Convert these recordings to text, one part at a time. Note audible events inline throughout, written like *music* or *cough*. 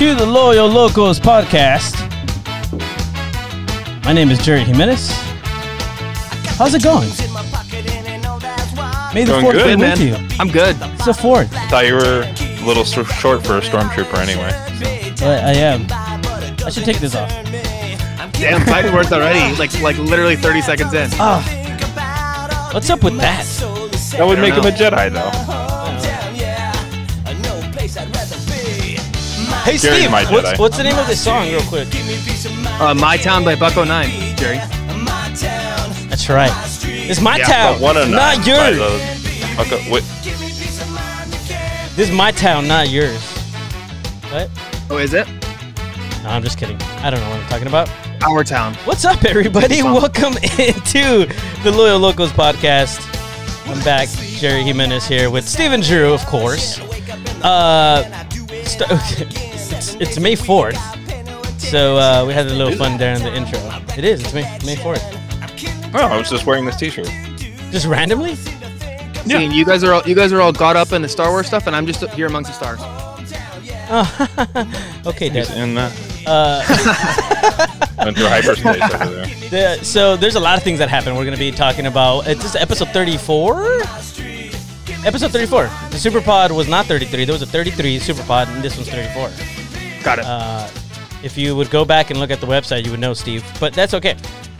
Welcome to the Loyal Locals podcast. My name is Jerry Jimenez. How's it going? May the Going fourth good, be with man. you. I'm good. It's the fourth. Thought you were a little s- short for a stormtrooper anyway. But I am. I should take this off. Damn, fighting words already. Like like literally 30 seconds in. Ah. What's up with that? That would I make don't him a Jedi, though. Hey Jerry's Steve, my what's, Jedi. what's the name of this song, real quick? Uh, My Town by Bucko Nine, Jerry. That's right. It's my Yeah, town, One of not yours. Okay, wait, This is my town, not yours. What? Oh, is it? No, I'm just kidding. I don't know what I'm talking about. Our town. What's up, everybody? Welcome *laughs* into the Loyal Locals podcast. I'm back, Jerry Jimenez here with Steven Drew, of course. Uh, st- *laughs* it's, it's May 4th, so uh, we had a little fun there in the intro. It is. It's May May 4th. oh, I was just wearing this T-shirt. Just randomly? Yeah. See, and you guys are all you guys are all got up in the Star Wars stuff, and I'm just here amongst the stars. *laughs* Okay, He's Dad. in the Uh, *laughs* went through hyperspace over there. *laughs* the, so there's a lot of things that happen. We're going to be talking about. It's this episode 34? Episode 34. The Super Pod was not 33. There was a 33 Super Pod, and this one's 34. Got it. Uh, if you would go back and look at the website, you would know, Steve. But that's okay.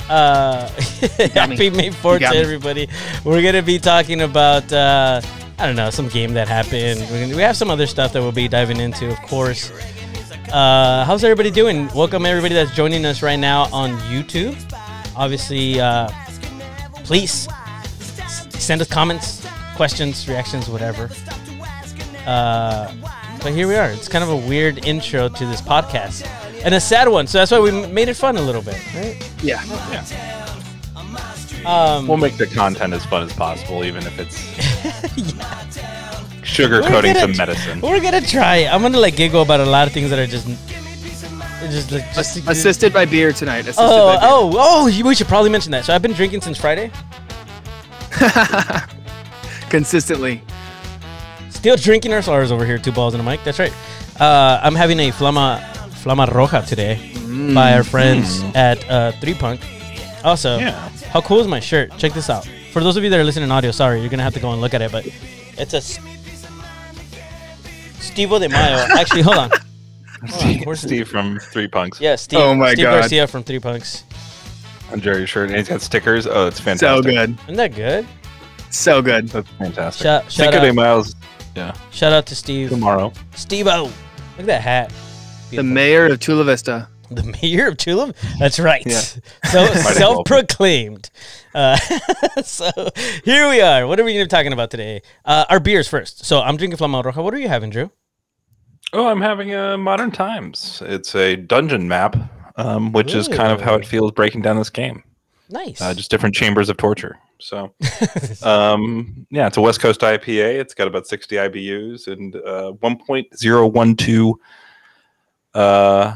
Uh, *laughs* happy May 4th to everybody. We're going to be talking about, uh, I don't know, some game that happened. We have some other stuff that we'll be diving into, of course. Uh, how's everybody doing? Welcome, everybody that's joining us right now on YouTube. Obviously, uh, please send us comments, questions, reactions, whatever. Uh, but here we are. It's kind of a weird intro to this podcast and a sad one. So that's why we made it fun a little bit, right? yeah. Um, We'll make the content as fun as possible, even if it's *laughs* We're sugarcoating some medicine. we're gonna try. I'm gonna like giggle about a lot of things that are just, just like just Assisted by beer tonight. Assisted Oh, oh, oh! We should probably mention that. So I've been drinking since Friday. *laughs* Consistently. Still drinking our stars over here. Two balls and a mic. That's right. Uh, I'm having a flama flama roja today by our friends at uh, Three Punk. Also, Yeah. how cool is my shirt? Check this out. For those of you that are listening in audio, sorry, you're gonna have to go and look at it, but it's a S- Stevo de Mayo. *laughs* Actually, hold on. *laughs* Hold on, where's? Steve from Three Punks. Yeah, Steve. Oh my Steve God. Garcia from Three Punks. On Jerry's shirt, and he's got stickers. Oh, it's fantastic. So good. Isn't that good? So good. That's fantastic. Shout, shout Cinco de Miles. Yeah, shout out to Steve. tomorrow. Steve-O. Look at that hat. The mayor of Chula Vista. The *laughs* mayor of Tulum? That's right. Yeah. *laughs* So as well be. self-proclaimed. Uh, *laughs* so here we are. What are we going to be talking about today? Uh, our beers first. So I'm drinking Flama Roja. What are you having, Drew? Oh, I'm having a Modern Times. It's a dungeon map, um, which is kind of how it feels breaking down this game. Nice. Uh, just different chambers of torture. So, *laughs* um, yeah, it's a West Coast IPA. It's got about 60 IBUs and uh, 1.012 uh,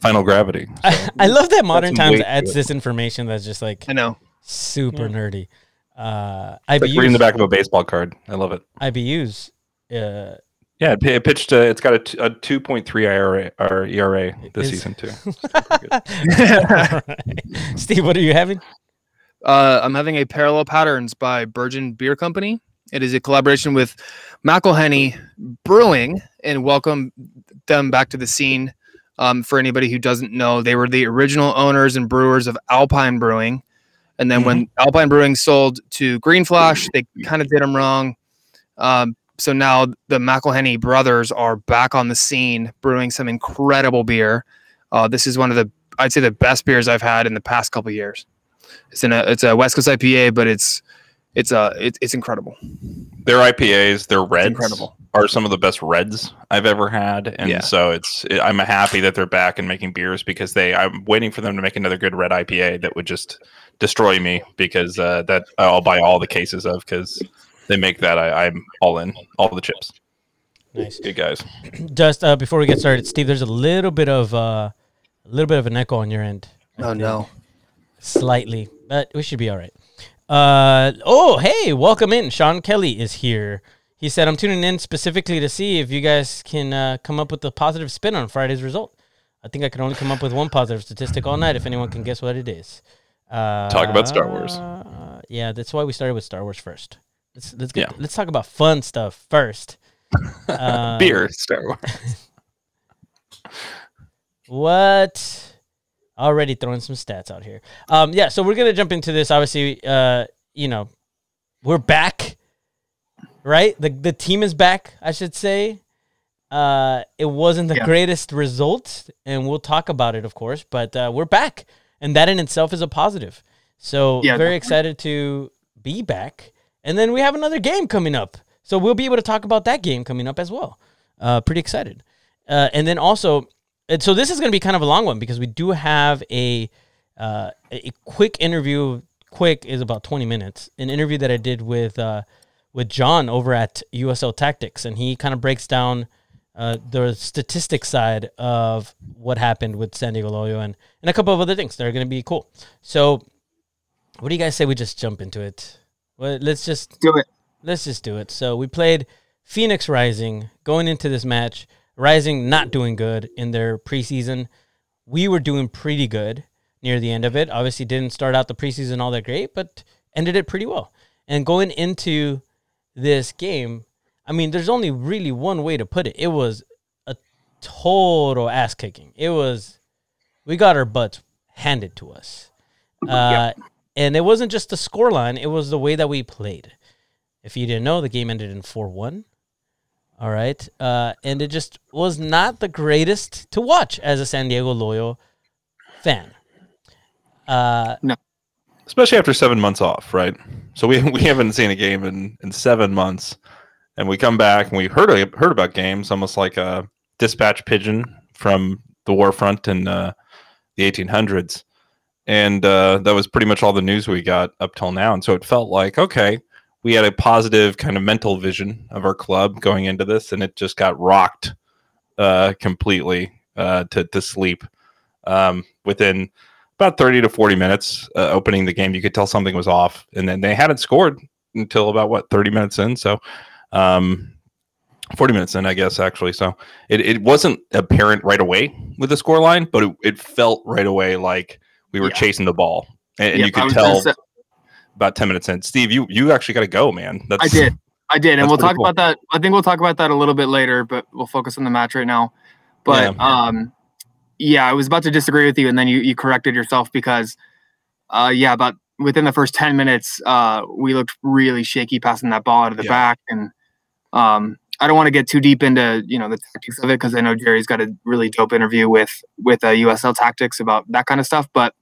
final gravity. *laughs* So, I, I love that Modern Times adds this information that's just like I know. super nerdy. Uh, it's like reading the back of a baseball card. I love it. IBUs. Uh, Yeah, it, pi- it pitched. Uh, it's got a, t- a 2.3 IRA or ERA this Is- season too. *laughs* So pretty good. *laughs* Steve, what are you having? Uh, I'm having a Parallel Patterns by Burgeon Beer Company. It is a collaboration with McIlhenney Brewing, and welcome them back to the scene. Um, for anybody who doesn't know, they were the original owners and brewers of Alpine Brewing, and then when Alpine Brewing sold to Green Flash, they kind of did them wrong. Um, so now the McIlhenney brothers are back on the scene, brewing some incredible beer. Uh, this is one of the, I'd say, the best beers I've had in the past couple years. It's in a it's a West Coast IPA, but it's it's uh it, it's incredible. Their IPAs, their reds, incredible. are some of the best reds I've ever had, and Yeah. so it's it, I'm happy that they're back and making beers because they I'm waiting for them to make another good red IPA that would just destroy me because uh, that I'll buy all the cases of because they make that I, I'm all in all the chips. Nice. Good guys. *clears throat* Just uh, before we get started, Steve, there's a little bit of uh, a little bit of an echo on your end. I Oh think. no. slightly, but we should be all right. Uh, oh, hey, welcome in. Sean Kelly is here. He said, "I'm tuning in specifically to see if you guys can uh, come up with a positive spin on Friday's result. I think I can only come up with one positive statistic all night. If anyone can guess what it is." Uh, Talk about Star Wars. Yeah, that's why we started with Star Wars first. Let's let's get, Yeah. let's talk about fun stuff first. Uh, *laughs* Beer, Star Wars. What? Already throwing some stats out here. Um, yeah, so we're gonna jump into this. Obviously, uh, you know, we're back, right? The the team is back, I should say. Uh, it wasn't the Yeah. greatest result, and we'll talk about it, of course. But uh, we're back, and that in itself is a positive. So Yeah, very excited to be back. And then we have another game coming up, so we'll be able to talk about that game coming up as well. Uh, pretty excited. Uh, and then also, and so this is going to be kind of a long one because we do have a uh, a quick interview. Quick is about twenty minutes. An interview that I did with uh, with John over at USL Tactics, and he kind of breaks down uh, the statistics side of what happened with San Diego Loyal and and a couple of other things that are going to be cool. So, what do you guys say we just jump into it? Well, let's just Do it. let's just do it. So we played Phoenix Rising going into this match. Rising not doing good in their preseason. We were doing pretty good near the end of it. Obviously, didn't start out the preseason all that great, but ended it pretty well. And going into this game, I mean, there's only really one way to put it. It was a total ass kicking. It was, we got our butts handed to us. Uh, And it wasn't just the scoreline, it was the way that we played. If you didn't know, the game ended in 4 1. All right. Uh, and it just was not the greatest to watch as a San Diego Loyal fan. Uh, especially after seven months off, right? So we *laughs* we haven't seen a game in in seven months, and we come back and we heard heard about games almost like a dispatch pigeon from the war front in uh, the 1800s, and uh, that was pretty much all the news we got up till now. And so it felt like okay, we had a positive kind of mental vision of our club going into this, and it just got rocked uh, completely uh, to to sleep. Um, within about 30 to 40 minutes uh, opening the game you could tell something was off. And then they hadn't scored until about what 30 minutes in. So um 40 minutes in i guess actually. So it, it wasn't apparent right away with the score line but it, it felt right away like we were Yeah. chasing the ball and, and Yep, you could tell say- about 10 minutes in steve you you actually got to go man that's I did. I did, and we'll talk cool. about that. I think we'll talk about that a little bit later, but we'll focus on the match right now. But um, yeah, I was about to disagree with you, and then you you corrected yourself because, uh, yeah, about within the first ten minutes, uh, we looked really shaky passing that ball out of the Yeah. back, and um, I don't want to get too deep into you know the tactics of it because I know Jerry's got a really dope interview with with uh, USL Tactics about that kind of stuff, but.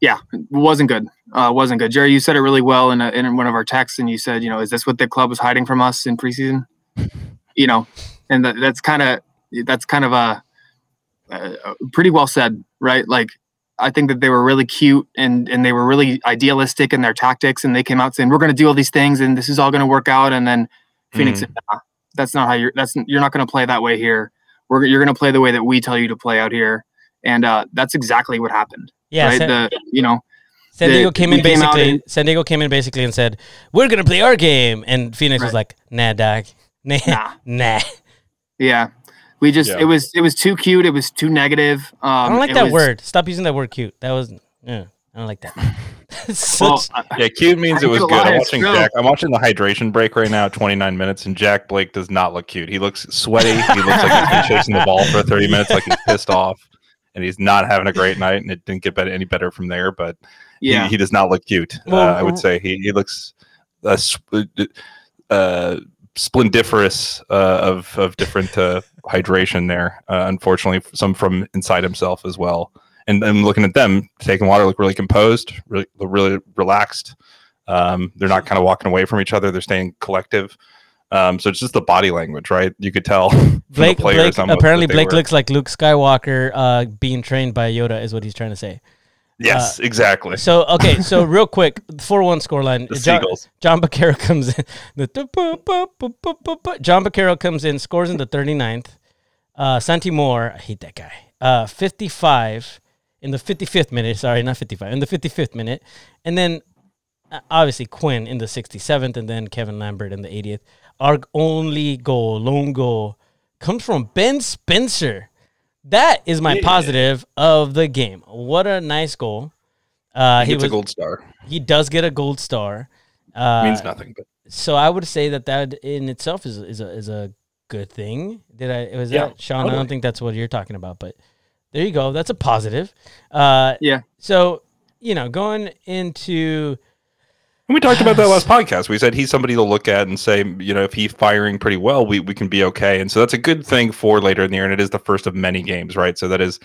Yeah, it wasn't good uh, wasn't good. Jerry, you said it really well in, a, in one of our texts, and you said, you know, is this what the club was hiding from us in preseason? *laughs* You know, and that, that's kind of that's kind of a, a pretty well said, right? Like, I think that they were really cute and and they were really idealistic in their tactics, and they came out saying, we're going to do all these things, and this is all going to work out, and then Phoenix, said, nah, that's not how you're. That's you're not going to play that way here. We're you're going to play the way that we tell you to play out here, and uh, that's exactly what happened. yeah, right? San, the you know San the- Diego came in came basically. and- San Diego came in basically and said, "We're gonna play our game," and Phoenix was like, "Nah, dog, *laughs* nah, Nah. nah." Yeah. We just Yeah. it was it was too cute. It was too negative. Um, I don't like that was- word. Stop using that word. Cute. That was. Yeah, I don't like that. *laughs* It's Well, uh, yeah cute means I it was good i'm watching true. jack i'm watching the hydration break right now 29 minutes and jack blake does not look cute he looks sweaty he looks like he's been *laughs* chasing the ball for 30 minutes like he's pissed off and he's not having a great *laughs* night and it didn't get better, any better from there but yeah. he, he does not look cute. Well, uh, I would say he, he looks uh, uh, splendiferous uh, of of different uh, hydration there. Uh, unfortunately, some from inside himself as well. And then looking at them taking water, look really composed, really really relaxed. Um, they're not kind of walking away from each other. They're staying collective. Um, so it's just the body language, right? You could tell. *laughs* Blake, Blake apparently Blake were- looks like Luke Skywalker uh, being trained by Yoda is what he's trying to say. Yes, exactly. So okay, so *laughs* real quick, four one scoreline. The John, seagulls. Jon Bakero comes in. The *laughs* Jon Bakero comes in, scores in the 39th. Uh, Santi Moar, I hate that guy. Uh, 55 in the 55th minute. Sorry, not 55. In the 55th minute, and then uh, obviously Quinn in the 67th, and then Kevin Lambert in the 80th. Our only goal, lone goal, comes from Ben Spencer. That is my Yeah. positive of the game. What a nice goal. Uh, he he gets was, a gold star. he does get a gold star. Uh, Means nothing, but so I would say that that in itself is is a is a good thing. Did I was Yeah, that Sean? I don't think that's what you're talking about, but there you go. That's a positive. Uh, Yeah. So you know, going into And we talked about that last podcast. We said he's somebody to look at and say, you know, if he's firing pretty well, we, we can be okay. And so that's a good thing for later in the year. And it is the first of many games, right? So that is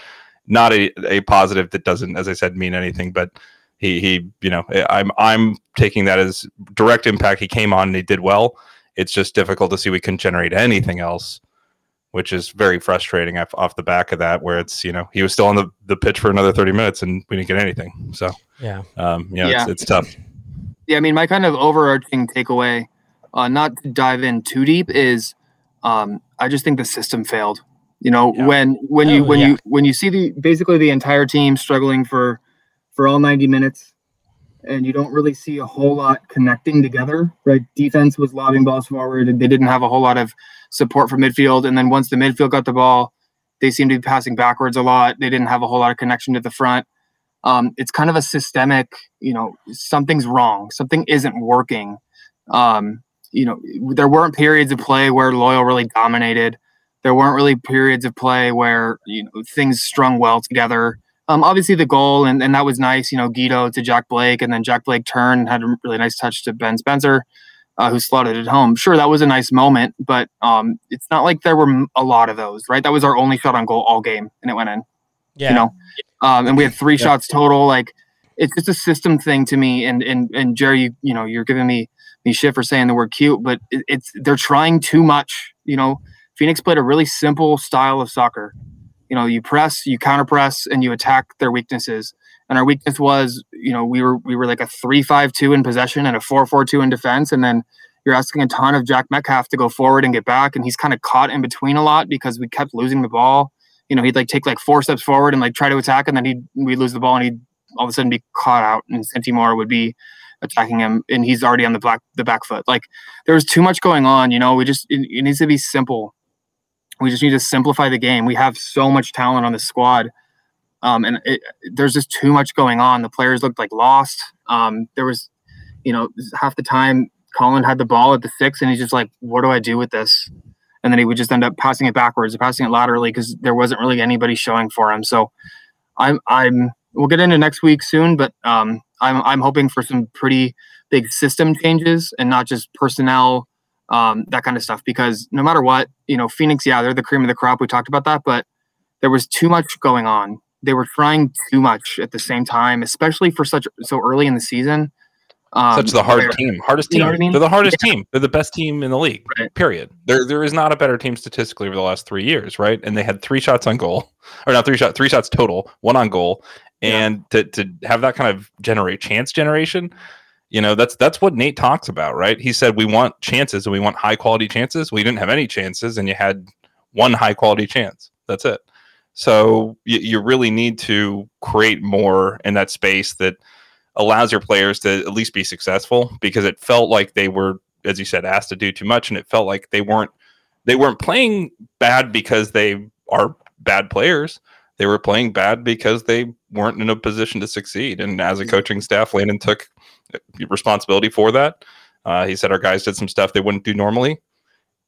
not a, a positive that doesn't, as I said, mean anything. But he he, you know, I'm I'm taking that as direct impact. He came on and he did well. It's just difficult to see we can generate anything else, which is very frustrating off, off the back of that, where it's, you know, he was still on the, the pitch for another 30 minutes and we didn't get anything. So yeah, um, you know, Yeah. it's, it's tough. Yeah, I mean, my kind of overarching takeaway, uh, not to dive in too deep, is um, I just think the system failed. You know, Yeah. when when you Oh, when yeah. you when you see the basically the entire team struggling for for all 90 minutes, and you don't really see a whole lot connecting together. Right, defense was lobbing balls forward. And they didn't have a whole lot of support from midfield, and then once the midfield got the ball, they seemed to be passing backwards a lot. They didn't have a whole lot of connection to the front. Um, it's kind of a systemic, you know, something's wrong, something isn't working. Um, you know, there weren't periods of play where Loyal really dominated. There weren't really periods of play where you know things strung well together. Um, obviously the goal and, and that was nice, you know, Guido to Jack Blake, and then Jack Blake turned and had a really nice touch to Ben Spencer, uh, who slotted it home. Sure, that was a nice moment, but um, it's not like there were a lot of those, right? That was our only shot on goal all game, and it went in yeah. you know um, and we had three shots total like it's just a system thing to me. And and and jerry you, you know you're giving me me shit for saying the word cute but it, it's they're trying too much you know? Phoenix played a really simple style of soccer. You know you press you counter press and you attack their weaknesses. And our weakness was you know we were we were like a 3-5-2 in possession and a 4-4-2 in defense. And then you're asking a ton of Jack Metcalf to go forward and get back, and he's kind of caught in between a lot because we kept losing the ball. You know, he'd like take like four steps forward and like try to attack, and then he'd we'd lose the ball and he'd all of a sudden be caught out, and Santi Moar would be attacking him, and he's already on the back the back foot. Like there was too much going on. You know, we just it, it needs to be simple. We just need to simplify the game. We have so much talent on the squad, um, and it, there's just too much going on. The players looked like lost. Um, there was, you know, half the time Colin had the ball at the six, and he's just like, "What do I do with this?" and then he would just end up passing it backwards, passing it laterally because there wasn't really anybody showing for him. So I'm I'm we'll get into next week soon, but um, I'm I'm hoping for some pretty big system changes and not just personnel, um, that kind of stuff. Because no matter what, you know, Phoenix, yeah, they're the cream of the crop. We talked about that, but there was too much going on. They were trying too much at the same time, especially for such so early in the season. Um, Such the hard where- team, hardest you team. know I mean? They're the hardest team. They're the best team in the league. Right. Period. There, there is not a better team statistically over the last three years, right? And they had three shots on goal, *laughs* or not three shot, three shots total, one on goal, Yeah. and to to have that kind of generate chance generation, you know, that's that's what Nate talks about, right? He said we want chances and we want high quality chances. We didn't have any chances, and you had one high quality chance. That's it. So you, you really need to create more in that space that allows your players to at least be successful because it felt like they were as you said asked to do too much and it felt like they weren't they weren't playing bad because they are bad players. They were playing bad because they weren't in a position to succeed. And as a coaching staff landon took responsibility for that. Uh, he said our guys did some stuff they wouldn't do normally.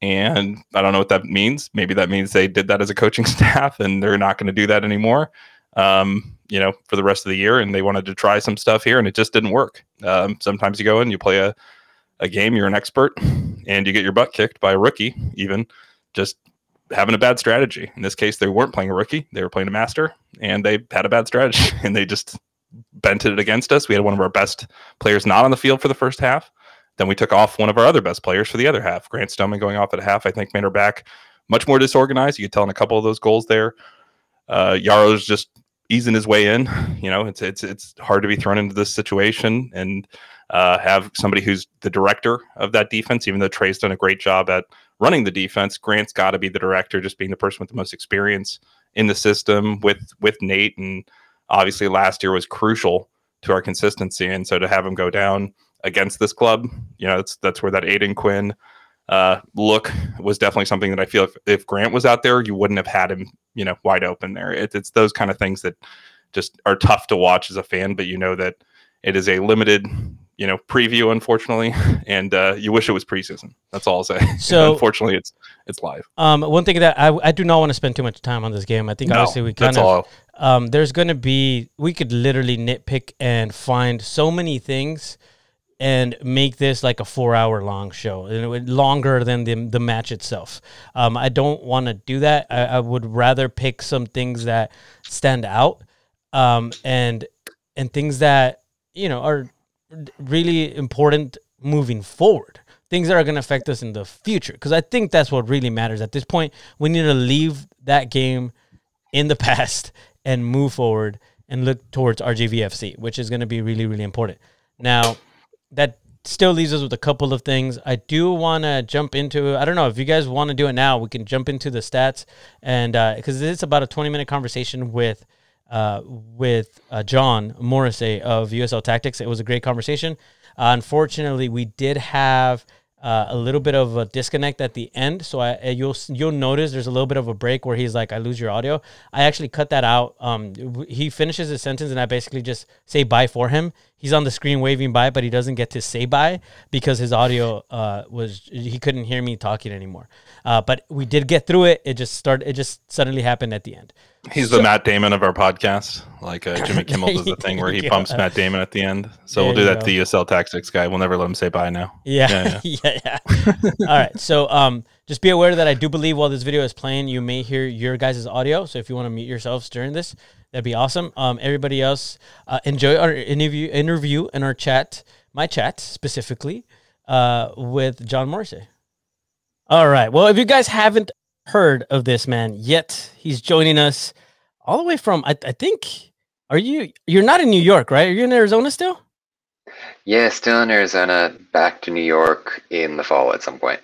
And i don't know what that means. Maybe that means they did that as a coaching *laughs* staff and they're not going to do that anymore um, you know, for the rest of the year, and they wanted to try some stuff here, and it just didn't work. Um, sometimes you go in, you play a, a game, you're an expert, and you get your butt kicked by a rookie, even just having a bad strategy. In this case, they weren't playing a rookie; they were playing a master, and they had a bad strategy, *laughs* and they just bent it against us. We had one of our best players not on the field for the first half. Then we took off one of our other best players for the other half. Grant Stoneman going off at half, I think, made our back much more disorganized. You could tell in a couple of those goals there. Uh, Yaro's just easing his way in. You know, it's it's it's hard to be thrown into this situation and uh, have somebody who's the director of that defense. Even though Trey's done a great job at running the defense, Grant's got to be the director, just being the person with the most experience in the system with with Nate. And obviously, last year was crucial to our consistency. And so to have him go down against this club. You know, that's that's where that Aodhan Quinn uh, look was definitely something that I feel if, if Grant was out there, you wouldn't have had him, you know, wide open there. It, it's those kind of things that just are tough to watch as a fan, but you know that it is a limited, you know, preview, unfortunately, *laughs* and uh, you wish it was preseason. That's all I'll say. *laughs* So- unfortunately, it's it's live. Um, one thing that I, I do not want to spend too much time on this game. I think No, obviously we kind of um, there's going to be we could literally nitpick and find so many things and make this like a four hour long show and it would longer than the, the match itself. Um, i don't want to do that. I, I would rather pick some things that stand out um, and and things that you know are really important moving forward. Things that are going to affect us in the future because i think that's what really matters at this point. We need to leave that game in the *laughs* past and move forward and look towards RGVFC, which is going to be really, really important. Now, that still leaves us with a couple of things. I do want to jump into. I don't know if you guys want to do it now. We can jump into the stats, and because it's about a twenty minute conversation with uh, with uh, John Morrissey of USL Tactics. It was a great conversation. Uh, unfortunately, we did have uh, a little bit of a disconnect at the end, so I, uh, you'll you'll notice there's a little bit of a break where he's like, "I lose your audio." I actually cut that out. Um, he finishes his sentence, and I basically just say bye for him. He's on the screen waving bye, but he doesn't get to say bye because his audio uh, was he couldn't hear me talking anymore. Uh, but we did get through it. It just started. It just suddenly happened at the end. He's the Matt Damon of our podcast. Like uh, Jimmy *laughs* Kimmel does the thing where he bumps Matt Damon at the end. So There we'll do that go. to the USL Tactics guy. We'll never let him say bye now. *laughs* Yeah, Yeah, *laughs* yeah, yeah. All right. So, um, just be aware that I do believe while this video is playing, you may hear your guys' audio. So, if you want to mute yourselves during this, that'd be awesome. Um, everybody else, uh, enjoy our interview interview in our chat, my chat specifically, uh, with John Morrissey. All right. Well, if you guys haven't heard of this man yet, he's joining us all the way from. I, I think. Are you? You're not in New York, right? Are you in Arizona still? Yeah, still in Arizona, back to New York in the fall at some point.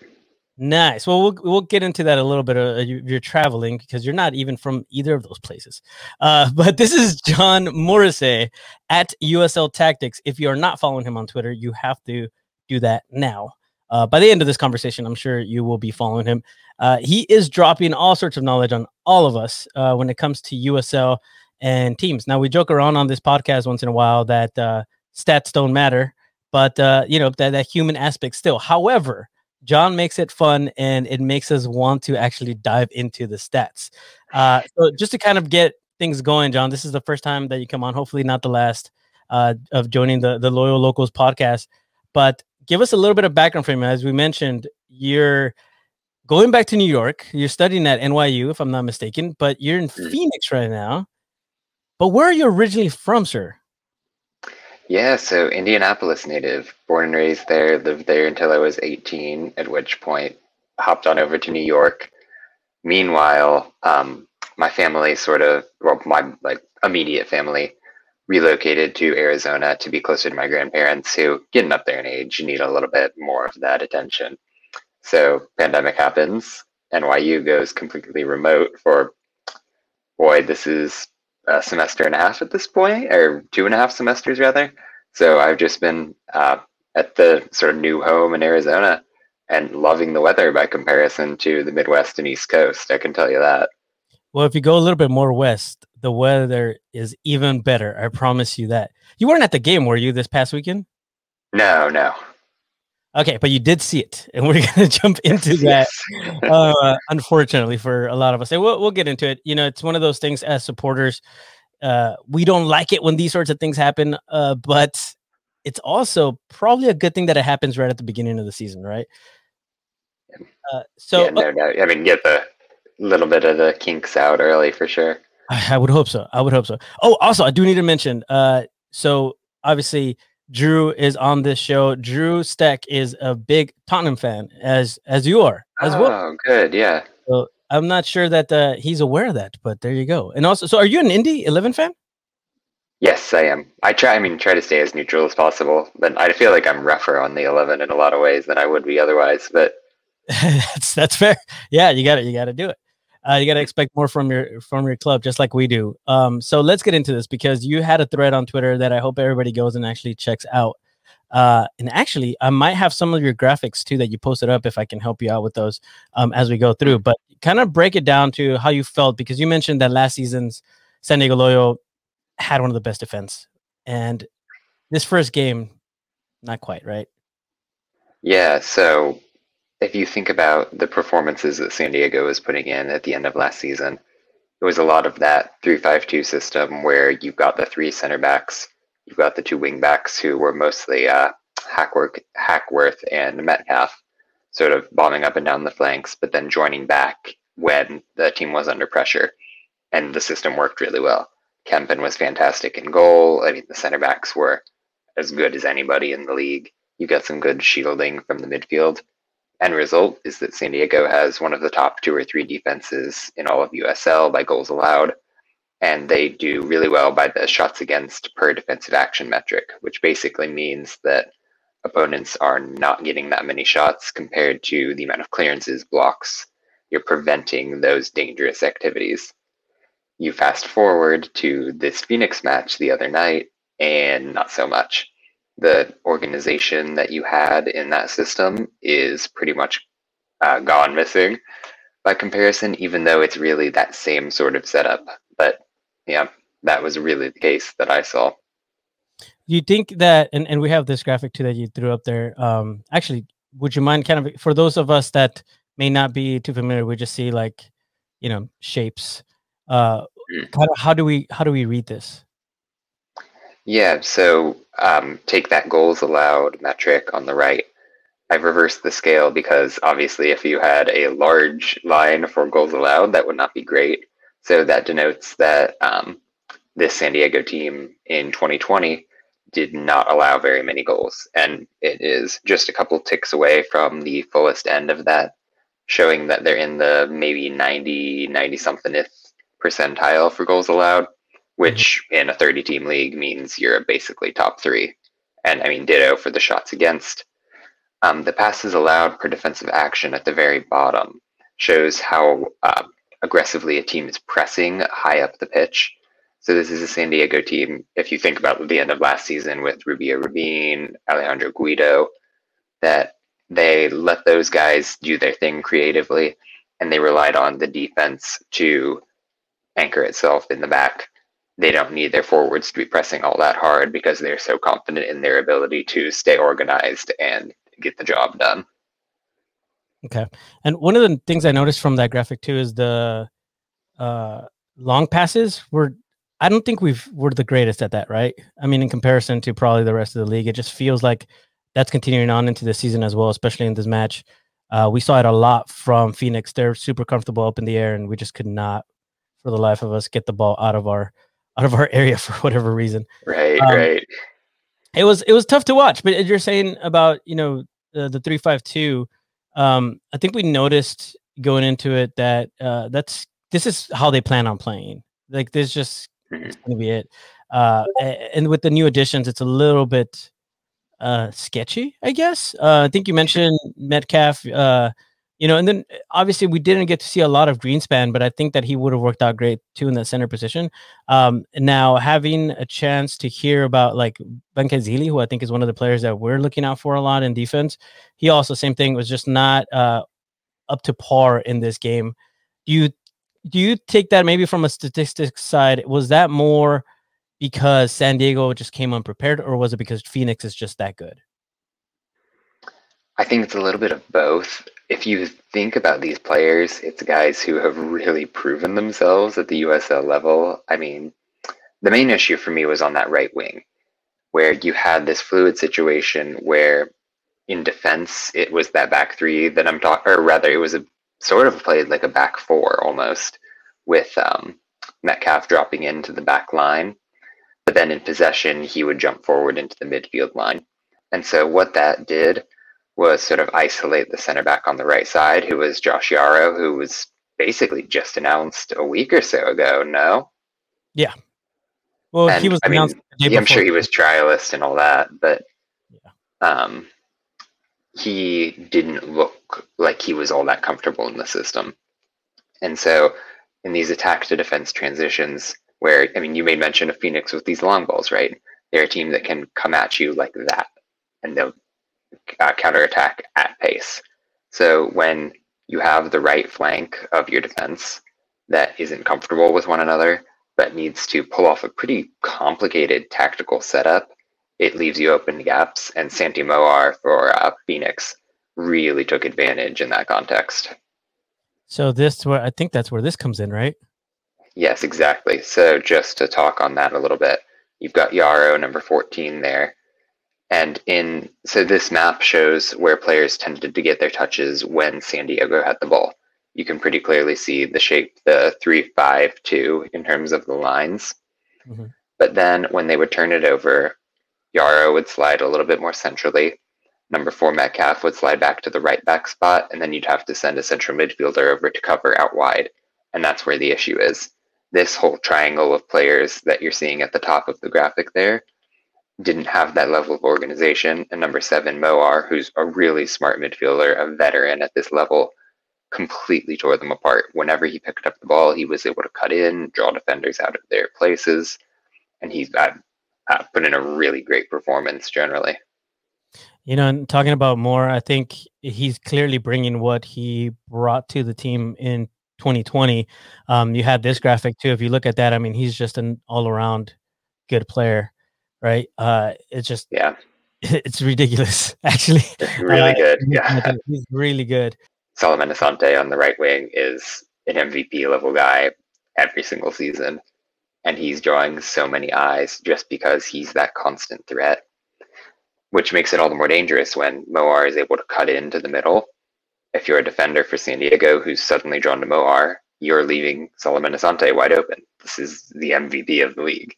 Nice. Well, we'll we'll get into that a little bit. Uh, you, you're traveling because you're not even from either of those places. Uh, *laughs* but this is John Morrissey at USL Tactics. If you are not following him on Twitter, you have to do that now. Uh, by the end of this conversation, I'm sure you will be following him. Uh, he is dropping all sorts of knowledge on all of us uh, when it comes to USL and teams. Now, we joke around on this podcast once in a while that uh, stats don't matter, but you know that that human aspect still. However, John makes it fun and it makes us want to actually dive into the stats. Uh, *laughs* so just to kind of get things going, John, this is the first time that you come on. Hopefully, not the last uh, of joining the the Loyal Locals podcast. But give us a little bit of background for him. As we mentioned, you're going back to New York. You're studying at NYU, if I'm not mistaken, but you're in Mhm. Phoenix right now. But where are you originally from, sir? Yeah, so Indianapolis native, born and raised there, lived there until I was 18, at which point hopped on over to New York. Meanwhile, um, my family sort of, well, my like immediate family relocated to Arizona to be closer to my grandparents who getting up there in age, need a little bit more of that attention. So pandemic happens, NYU goes completely remote for boy, this is a semester and a half at this point, or two and a half semesters rather. So I've just been uh, at the sort of new home in Arizona and loving the weather by comparison to the Midwest and East Coast. I can tell you that. Well, if you go a little bit more west, the weather is even better. I promise you that. You weren't at the game, were you, this past weekend? No, no. Okay, but you did see it, and we're *laughs* gonna jump into that. Uh, unfortunately, for a lot of us, and we'll we'll get into it. You know, it's one of those things as supporters. Uh, we don't like it when these sorts of things happen, uh, but it's also probably a good thing that it happens right at the beginning of the season, right? Uh, so yeah, no doubt. I mean, get the little bit of the kinks out early for sure. I I would hope so. I would hope so. Oh, also, I do need to mention. Uh, so obviously, Drew is on this show. Drew Steck is a big Tottenham fan, as as you are as oh, well. good. Yeah. So I'm not sure that uh, he's aware of that, but there you go. And also, so are you an Indy Eleven fan? Yes, I am. I try. I mean, try to stay as neutral as possible. But I feel like I'm rougher on the 11 in a lot of ways than I would be otherwise. But *laughs* that's that's fair. Yeah, you got it. You got to do it. Uh, you got to expect more from your from your club, just like we do. Um, so let's get into this because you had a thread on Twitter that I hope everybody goes and actually checks out. Uh, and actually, I might have some of your graphics too that you posted up if I can help you out with those um, as we go through. But kind of break it down to how you felt because you mentioned that last season's San Diego Loyal had one of the best defense, and this first game, not quite right. Yeah. So if you think about the performances that San Diego was putting in at the end of last season, it was a lot of that three-five-two system where you've got the three center backs, you've got the two wing backs who were mostly uh, Hackworth, Hackworth and Metcalf, sort of bombing up and down the flanks, but then joining back when the team was under pressure, and the system worked really well. Kempin was fantastic in goal. I mean, the center backs were as good as anybody in the league. You got some good shielding from the midfield End result is that San Diego has one of the top two or three defenses in all of USL by goals allowed, and they do really well by the shots against per defensive action metric, which basically means that opponents are not getting that many shots compared to the amount of clearances, blocks. You're preventing those dangerous activities. You fast forward to this Phoenix match the other night, and not so much the organization that you had in that system is pretty much uh, gone missing by comparison, even though it's really that same sort of setup. But yeah, that was really the case that I saw. You think that, and, and we have this graphic too that you threw up there. Um, actually, would you mind kind of for those of us that may not be too familiar, we just see like, you know, shapes. Uh, mm. kind of how do we how do we read this? Yeah, so um, take that goals allowed metric on the right. I've reversed the scale because obviously, if you had a large line for goals allowed, that would not be great. So that denotes that um, this San Diego team in 2020 did not allow very many goals. And it is just a couple ticks away from the fullest end of that, showing that they're in the maybe 90, 90 something percentile for goals allowed which in a 30 team league means you're basically top three. And I mean, ditto for the shots against. Um, the passes allowed per defensive action at the very bottom shows how uh, aggressively a team is pressing high up the pitch. So this is a San Diego team. If you think about the end of last season with Rubio Rubin, Alejandro Guido, that they let those guys do their thing creatively, and they relied on the defense to anchor itself in the back they don't need their forwards to be pressing all that hard because they're so confident in their ability to stay organized and get the job done. Okay. And one of the things I noticed from that graphic too is the uh, long passes were I don't think we've we're the greatest at that, right? I mean, in comparison to probably the rest of the league, it just feels like that's continuing on into the season as well, especially in this match. Uh, we saw it a lot from Phoenix. They're super comfortable up in the air, and we just could not, for the life of us, get the ball out of our out of our area *laughs* for whatever reason. Right, um, right. It was it was tough to watch, but you're saying about you know the the three five two. Um, I think we noticed going into it that uh, that's this is how they plan on playing. Like this just mm-hmm. gonna be it. Uh, and with the new additions, it's a little bit uh, sketchy, I guess. Uh, I think you mentioned Metcalf. Uh, you know, and then eh, obviously we didn't get to see a lot of Greenspan, but I think that he would have worked out great too in that center position. Um, now having a chance to hear about like Ben Benkazili, who I think is one of the players that we're looking out for a lot in defense, he also same thing was just not uh, up to par in this game. Do you do you take that maybe from a statistics side? Was that more because San Diego just came unprepared, or was it because Phoenix is just that good? I think it's a little bit of both if you think about these players, it's guys who have really proven themselves at the USL level. I mean, the main issue for me was on that right wing, where you had this fluid situation where in defense it was that back three that I'm talking, or rather, it was a sort of played like a back four almost, with um, Metcalf dropping into the back line. But then in possession, he would jump forward into the midfield line. And so what that did was sort of isolate the center back on the right side, who was Josh Yaro, who was basically just announced a week or so ago. No. Yeah. Well, and, he was I announced. Mean, I'm sure he was trialist and all that, but yeah. um, he didn't look like he was all that comfortable in the system. And so, in these attack to defense transitions, where I mean, you made mention of Phoenix with these long balls, right? They're a team that can come at you like that and they'll uh, counterattack at pace. So when you have the right flank of your defense that isn't comfortable with one another, but needs to pull off a pretty complicated tactical setup, it leaves you open gaps. And Santi Moar for uh, Phoenix really took advantage in that context. So this where I think that's where this comes in, right? Yes, exactly. So just to talk on that a little bit, you've got Yaro number 14 there. And in so this map shows where players tended to get their touches when San Diego had the ball. You can pretty clearly see the shape, the three five two in terms of the lines. Mm-hmm. But then when they would turn it over, Yaro would slide a little bit more centrally. Number four Metcalf would slide back to the right back spot, and then you'd have to send a central midfielder over to cover out wide. And that's where the issue is. This whole triangle of players that you're seeing at the top of the graphic there didn't have that level of organization. And number seven, Moar, who's a really smart midfielder, a veteran at this level, completely tore them apart. Whenever he picked up the ball, he was able to cut in, draw defenders out of their places, and he's uh, put in a really great performance generally. You know, and talking about Moar, I think he's clearly bringing what he brought to the team in 2020. Um, you had this graphic too. If you look at that, I mean, he's just an all around good player right? Uh, it's just yeah, *laughs* it's ridiculous *laughs* actually. It's really uh, good. Yeah, he's really good. Solomon Asante on the right wing is an MVP level guy every single season, and he's drawing so many eyes just because he's that constant threat, which makes it all the more dangerous when Moar is able to cut into the middle. If you're a defender for San Diego who's suddenly drawn to Moar, you're leaving Solomon Asante wide open. This is the MVP of the league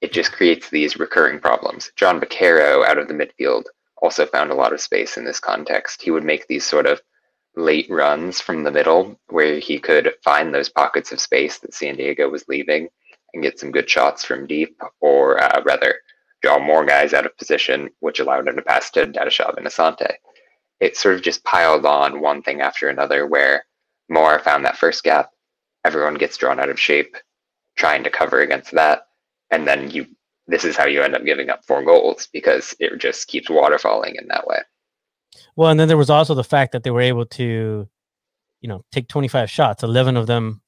it just creates these recurring problems. Jon Bakero out of the midfield also found a lot of space in this context. He would make these sort of late runs from the middle where he could find those pockets of space that San Diego was leaving and get some good shots from deep, or uh, rather, draw more guys out of position, which allowed him to pass to Dadashov and Asante. It sort of just piled on one thing after another where Moar found that first gap, everyone gets drawn out of shape, trying to cover against that and then you this is how you end up giving up four goals because it just keeps waterfalling in that way. Well, and then there was also the fact that they were able to, you know, take 25 shots, 11 of them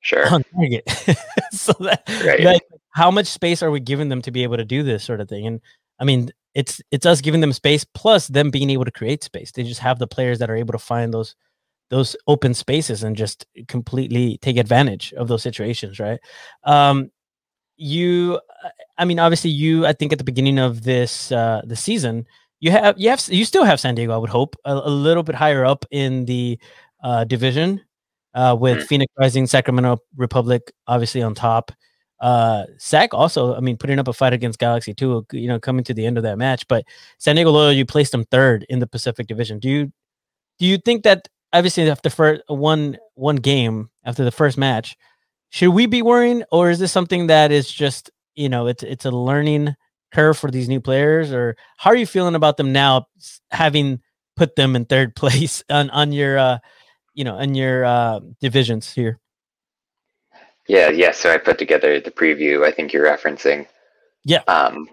sure on target. *laughs* so that, right. that, how much space are we giving them to be able to do this sort of thing? And I mean, it's it's us giving them space plus them being able to create space. They just have the players that are able to find those those open spaces and just completely take advantage of those situations, right? Um, you uh, i mean obviously you i think at the beginning of this uh the season you have you have you still have san diego i would hope a, a little bit higher up in the uh division uh with mm-hmm. phoenix rising sacramento republic obviously on top uh sac also i mean putting up a fight against galaxy too you know coming to the end of that match but san diego loyal you placed them third in the pacific division do you do you think that obviously after first one one game after the first match should we be worrying, or is this something that is just you know it's it's a learning curve for these new players, or how are you feeling about them now, having put them in third *laughs* place on on your uh, you know in your uh, divisions here? Yeah, yeah. So I put together the preview. I think you're referencing. Yeah. Um,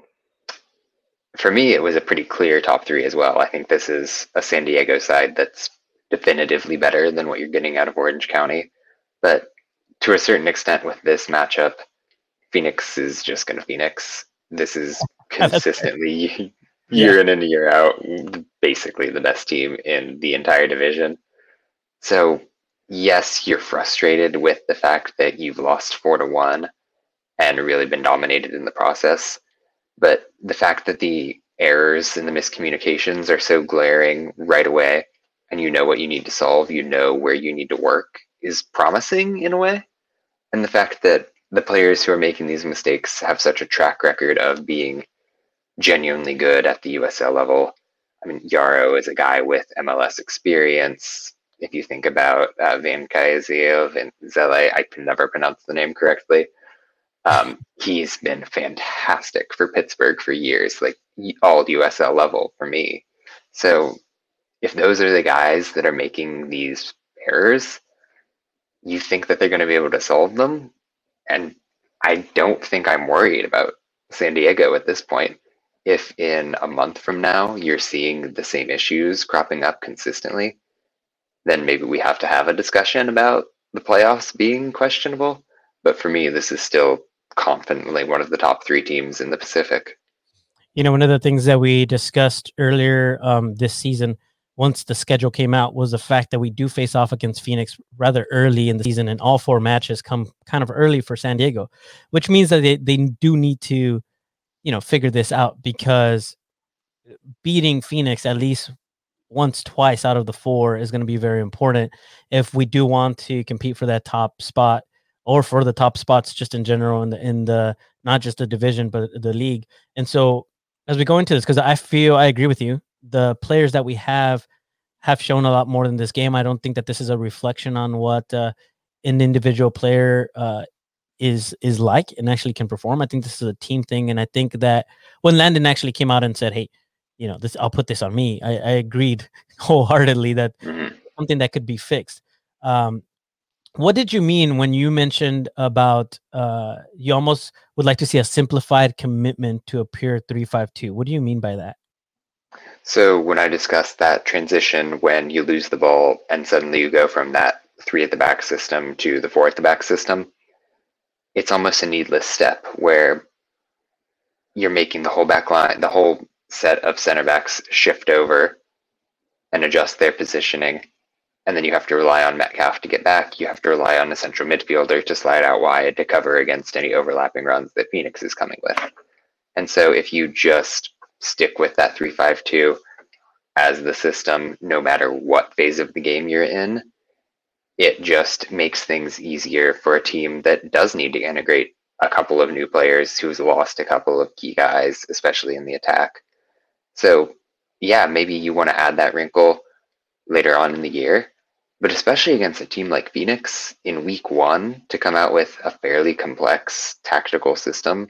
for me, it was a pretty clear top three as well. I think this is a San Diego side that's definitively better than what you're getting out of Orange County. But to a certain extent with this matchup, Phoenix is just going to Phoenix. This is *laughs* consistently *laughs* year yeah. in and year out, basically the best team in the entire division. So, yes, you're frustrated with the fact that you've lost four to one and really been dominated in the process. But the fact that the errors and the miscommunications are so glaring right away, and you know what you need to solve, you know where you need to work, is promising in a way and the fact that the players who are making these mistakes have such a track record of being genuinely good at the USL level. I mean, Yaro is a guy with MLS experience. If you think about uh, Van Kaiziev and Zele, I can never pronounce the name correctly. Um, he's been fantastic for Pittsburgh for years, like all USL level for me. So if those are the guys that are making these errors, you think that they're going to be able to solve them. And I don't think I'm worried about San Diego at this point. if in a month from now you're seeing the same issues cropping up consistently, then maybe we have to have a discussion about the playoffs being questionable. But for me, this is still confidently one of the top three teams in the Pacific. You know, one of the things that we discussed earlier um, this season, once the schedule came out, was the fact that we do face off against Phoenix rather early in the season, and all four matches come kind of early for San Diego, which means that they, they do need to, you know, figure this out because beating Phoenix at least once, twice out of the four is going to be very important if we do want to compete for that top spot or for the top spots just in general in the in the not just the division but the league. And so as we go into this, because I feel I agree with you, the players that we have have shown a lot more than this game. I don't think that this is a reflection on what uh, an individual player uh, is is like and actually can perform. I think this is a team thing, and I think that when Landon actually came out and said, "Hey, you know, this I'll put this on me," I, I agreed *laughs* wholeheartedly that Mhm. something that could be fixed. Um, what did you mean when you mentioned about uh, you almost would like to see a simplified commitment to a pure three five two? What do you mean by that? So when I discussed that transition when you lose the ball and suddenly you go from that three at the back system to the four at the back system, it's almost a needless step where you're making the whole back line, the whole set of center backs shift over and adjust their positioning. And then you have to rely on Metcalf to get back. You have to rely on a central midfielder to slide out wide to cover against any overlapping runs that Phoenix is coming with. And so if you just stick with that 352 as the system, no matter what phase of the game you're in, it just makes things easier for a team that does need to integrate a couple of new players who's lost a couple of key guys, especially in the attack. So, yeah, maybe you want to add that wrinkle later on in the year, but especially against a team like Phoenix in week one to come out with a fairly complex tactical system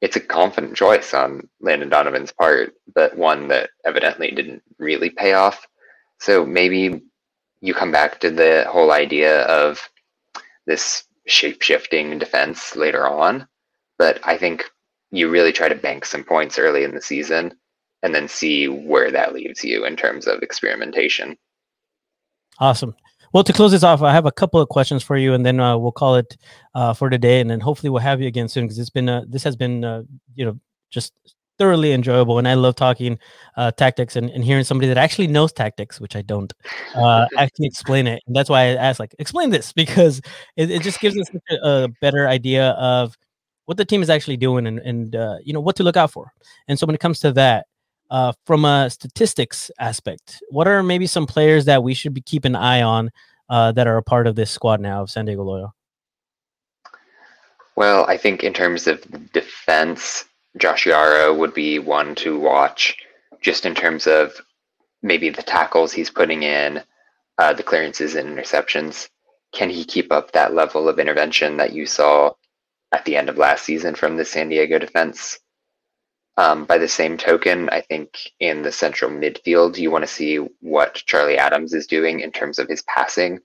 it's a confident choice on Landon Donovan's part, but one that evidently didn't really pay off. So maybe you come back to the whole idea of this shape shifting defense later on. But I think you really try to bank some points early in the season and then see where that leaves you in terms of experimentation. Awesome. Well, to close this off, I have a couple of questions for you, and then uh, we'll call it uh, for today, and then hopefully we'll have you again soon because it's been uh, this has been uh, you know just thoroughly enjoyable, and I love talking uh, tactics and, and hearing somebody that actually knows tactics, which I don't, uh, *laughs* actually explain it. And that's why I asked, like, explain this *laughs* because it, it just gives us a, a better idea of what the team is actually doing and and uh, you know what to look out for. And so when it comes to that, uh, from a statistics aspect, what are maybe some players that we should be keep an eye on uh, that are a part of this squad now of San Diego Loyal? Well, I think in terms of defense, Josh Yaro would be one to watch, just in terms of maybe the tackles he's putting in, uh, the clearances and interceptions. Can he keep up that level of intervention that you saw at the end of last season from the San Diego defense? Um, by the same token, I think in the central midfield, you want to see what Charlie Adams is doing in terms of his passing.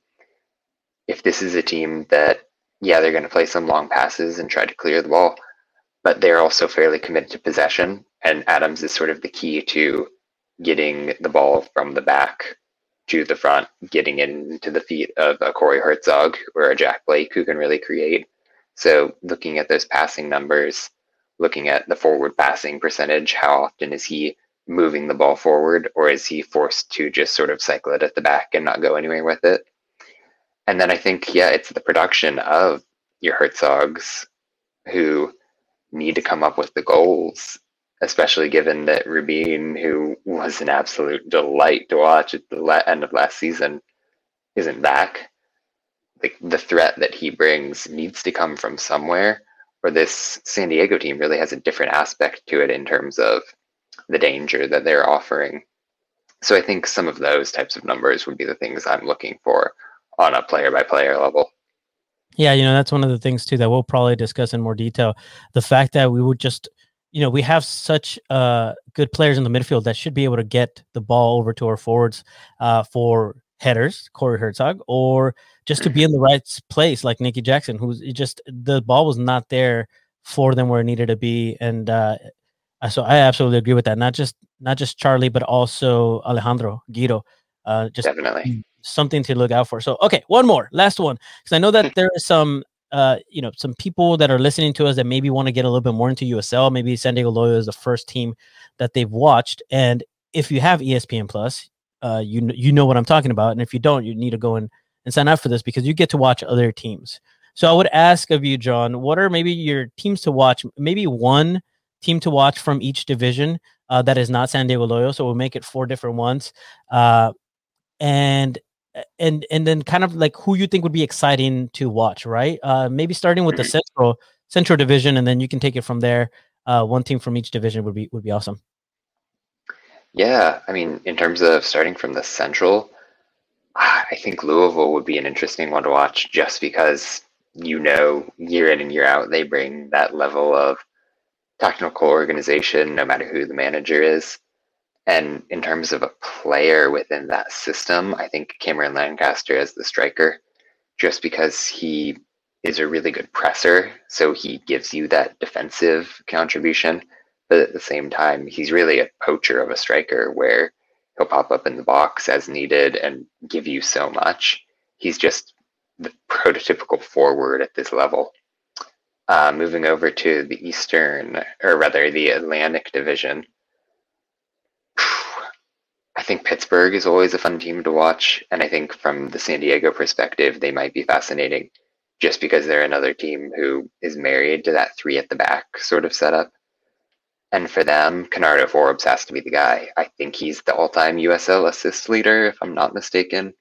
If this is a team that, yeah, they're going to play some long passes and try to clear the ball, but they're also fairly committed to possession, and Adams is sort of the key to getting the ball from the back to the front, getting into the feet of a Corey Hertzog or a Jack Blake who can really create. So looking at those passing numbers, looking at the forward passing percentage, how often is he moving the ball forward, or is he forced to just sort of cycle it at the back and not go anywhere with it? And then I think, yeah, it's the production of your Hertzogs who need to come up with the goals, especially given that Rubin, who was an absolute delight to watch at the end of last season, isn't back. Like the threat that he brings needs to come from somewhere or this San Diego team really has a different aspect to it in terms of the danger that they're offering. So I think some of those types of numbers would be the things I'm looking for on a player by player level. Yeah, you know, that's one of the things too that we'll probably discuss in more detail. The fact that we would just, you know, we have such uh, good players in the midfield that should be able to get the ball over to our forwards uh, for headers, Corey Hertzog, or just to be in the right place, like Nicky Jackson, who's just the ball was not there for them where it needed to be, and uh, so I absolutely agree with that. Not just not just Charlie, but also Alejandro Guido. Uh, just Definitely. something to look out for. So okay, one more, last one, because I know that *laughs* there is some uh, you know, some people that are listening to us that maybe want to get a little bit more into USL. Maybe San Diego Loyal is the first team that they've watched, and if you have ESPN Plus, uh, you you know what I'm talking about, and if you don't, you need to go and and sign up for this because you get to watch other teams. So I would ask of you, John, what are maybe your teams to watch? Maybe one team to watch from each division uh, that is not San Diego Loyal. So we'll make it four different ones, uh, and and and then kind of like who you think would be exciting to watch, right? Uh, maybe starting with the central central division, and then you can take it from there. Uh, one team from each division would be would be awesome. Yeah, I mean, in terms of starting from the central, I think Louisville would be an interesting one to watch just because you know year in and year out they bring that level of technical organization no matter who the manager is. And in terms of a player within that system, I think Cameron Lancaster as the striker, just because he is a really good presser, so he gives you that defensive contribution. But at the same time, he's really a poacher of a striker where he'll pop up in the box as needed and give you so much. He's just the *laughs* prototypical forward at this level. Uh, moving over to the Eastern, or rather the Atlantic Division, *sighs* I think Pittsburgh is always a fun team to watch. And I think from the San Diego perspective, they might be fascinating just because they're another team who is married to that three at the back sort of setup. And for them, Kenardo Forbes has to be the guy. I think he's the all time USL assist leader, if I'm not mistaken.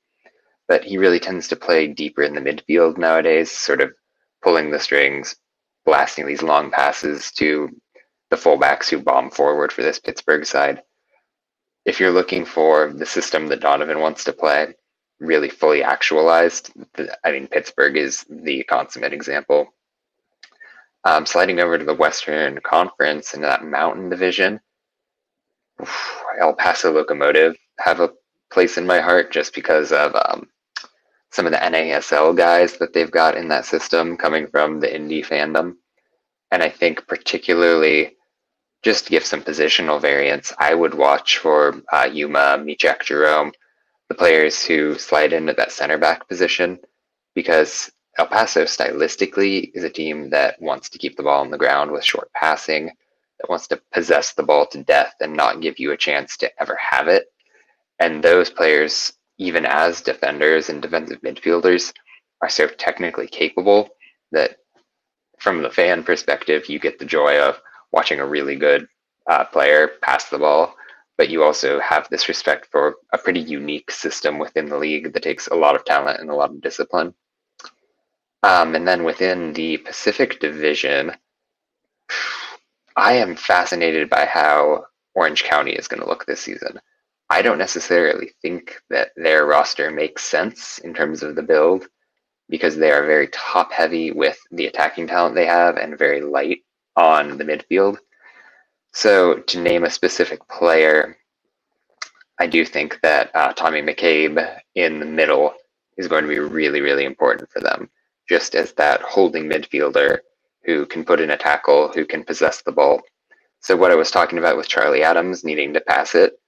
But he really tends to play deeper in the midfield nowadays, sort of pulling the strings, blasting these long passes to the fullbacks who bomb forward for this Pittsburgh side. If you're looking for the system that Donovan wants to play, really fully actualized, I mean, Pittsburgh is the consummate example. Um, sliding over to the Western Conference and that Mountain Division, El Paso Locomotive have a place in my heart just because of um, some of the NASL guys that they've got in that system coming from the indie fandom. And I think particularly just to give some positional variance, I would watch for uh, Yuma, Mechack Jérôme, the players who slide into that center back position, because El Paso stylistically is a team that wants to keep the ball on the ground with short passing, that wants to possess the ball to death and not give you a chance to ever have it. And those players, even as defenders and defensive midfielders, are so technically capable that from the fan perspective, you get the joy of watching a really good uh, player pass the ball, but you also have this respect for a pretty unique system within the league that takes a lot of talent and a lot of discipline. Um, and then within the Pacific Division, I am fascinated by how Orange County is going to look this season. I don't necessarily think that their roster makes sense in terms of the build because they are very top heavy with the attacking talent they have and very light on the midfield. So, to name a specific player, I do think that uh, Tommy McCabe in the middle is going to be really, really important for them, just as that holding midfielder who can put in a tackle, who can possess the ball. So, what I was talking about with Charlie Adams needing to pass it,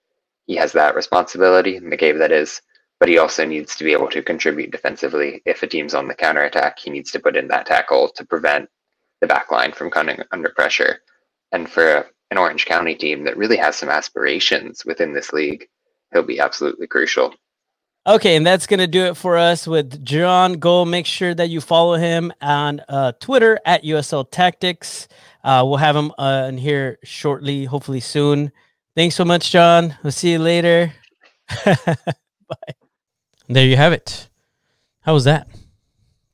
he has that responsibility, McCabe that is, but he also needs to be able to contribute defensively. If a team's on the counterattack, he needs to put in that tackle to prevent the back line from coming under pressure. And for an Orange County team that really has some aspirations within this league, he'll be absolutely crucial. Okay, and that's gonna do it for us with John. Go make sure that you follow him on uh, Twitter at USL Tactics. Uh, we'll have him uh, in here shortly, hopefully soon. Thanks so much, John. We'll see you later. *laughs* Bye. There you have it. How was that?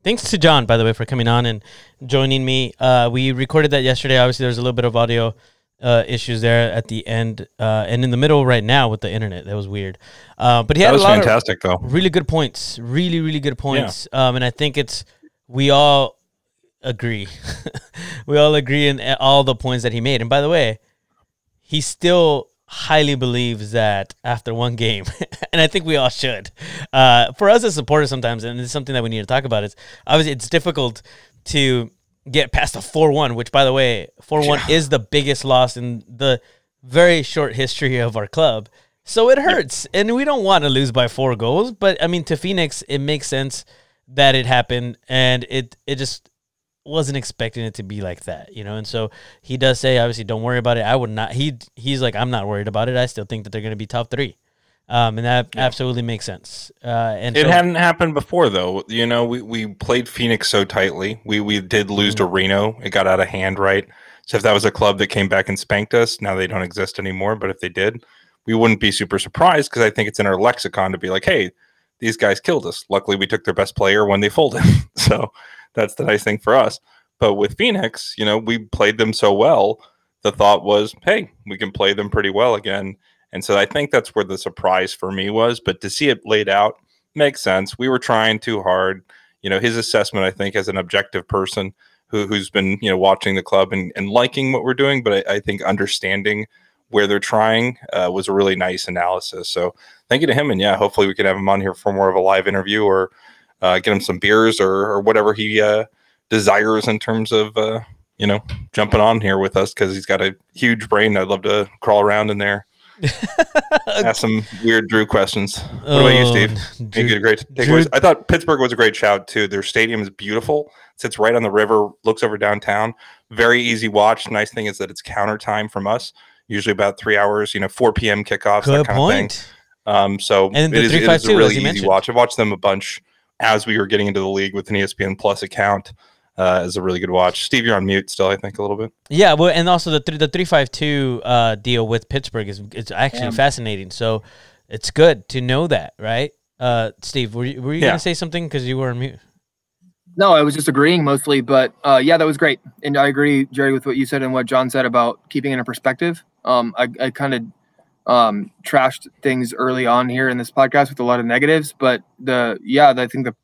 Thanks to John, by the way, for coming on and joining me. Uh, we recorded that yesterday. Obviously, there's a little bit of audio uh, issues there at the end uh, and in the middle right now with the internet. That was weird. Uh, but he had That was a lot fantastic, though. really good points. Really, really good points. Um, and I think it's we all agree. *laughs* we all agree in all the points that he made. And by the way, he still highly believes that after one game, *laughs* and I think we all should. Uh, for us as supporters, sometimes, and it's something that we need to talk about. Is obviously it's difficult to get past a four one, which by the way, four one is the biggest loss in the very short history of our club. So it hurts, and we don't want to lose by four goals. But I mean, to Phoenix, it makes sense that it happened, and it it just wasn't expecting it to be like that, you know. And so he does say, obviously, don't worry about it. I would not. He he's like, I'm not worried about it. I still think that they're going to be top three, um, and that Yeah. absolutely makes sense. Uh, and It so- hadn't happened before, though. You know, we, we played Phoenix so tightly. We we did lose to Reno. It got out of hand, right? So if that was a club that came back and spanked us, now they don't exist anymore. But if they did, we wouldn't be super surprised because I think it's in our lexicon to be like, hey, these guys killed us. Luckily, we took their best player when they folded. *laughs* so that's the nice thing for us. But with Phoenix, you know, we played them so well. The thought was, hey, we can play them pretty well again. And so I think that's where the surprise for me was. But to see it laid out makes sense. We were trying too hard. You know, his assessment, I think, as an objective person who, who's been, you know, watching the club and, and liking what we're doing, but I, I think understanding where they're trying uh, was a really nice analysis. So thank you to him. And yeah, hopefully we can have him on here for more of a live interview or uh, get him some beers or, or whatever he uh, desires in terms of, uh, you know, jumping on here with us because he's got a huge brain. I'd love to crawl around in there, *laughs* ask some weird Drew questions. What about you, Steve? Oh, Drew- great Drew- I thought Pittsburgh was a great shout too. Their stadium is beautiful. It Sits right on the river, looks over downtown. Very easy watch. Nice thing is that it's counter time from us. Usually about three hours. You know, four p.m. kickoffs. Good that kind of thing. point. Um, so And it is, it is 352, a really easy mentioned. watch. I've watched them a bunch as we were getting into the league with an ESPN Plus account. Uh, is a really good watch. Steve, you're on mute still. I think a little bit. Yeah, well, and also the three, the three five two uh, deal with Pittsburgh is it's actually Yeah. fascinating. So it's good to know that, right? Uh, Steve, were you, were you Yeah. gonna say something because you were on mute? No, I was just agreeing mostly, but uh, yeah, that was great, and I agree, Jerry, with what you said and what John said about keeping it in perspective. Um, I, I kind of um, trashed things early on here in this podcast with a lot of negatives, but the yeah, I think the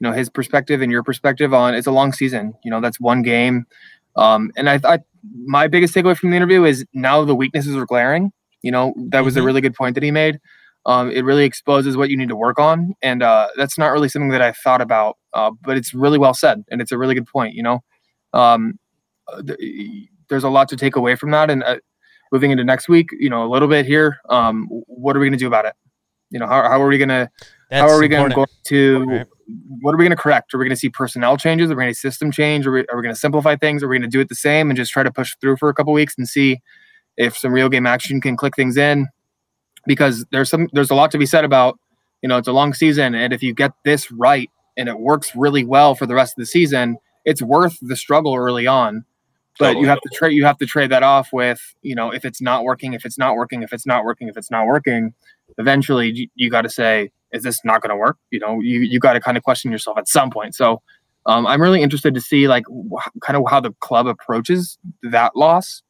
you know his perspective and your perspective on it's a long season. You know, that's one game, um, and I thought my biggest takeaway from the interview is now the weaknesses are glaring. You know, that was a Mhm. really good point that he made. Um, it really exposes what you need to work on, and uh, that's not really something that I thought about. Uh, but it's really well said, and it's a really good point. You know, um, uh, th- there's a lot to take away from that, and uh, moving into next week, you know, a little bit here. Um, what are we going to do about it? You know, how, how are we going to how are we going to go to. What are we going to correct? Are we going to see personnel changes? Are we going to system change? Are we, are we going to simplify things? Are we going to do it the same and just try to push through for a couple weeks and see if some real game action can click things in? Because there's some there's a lot to be said about you know it's a long season and if you get this right and it works really well for the rest of the season, it's worth the struggle early on. But Totally. you have to trade you have to trade that off with you know if it's not working, if it's not working, if it's not working, if it's not working. Eventually, you, you got to say, is this not going to work? You know, you you got to kind of question yourself at some point. So, um, I'm really interested to see like wh- kind of how the club approaches that loss.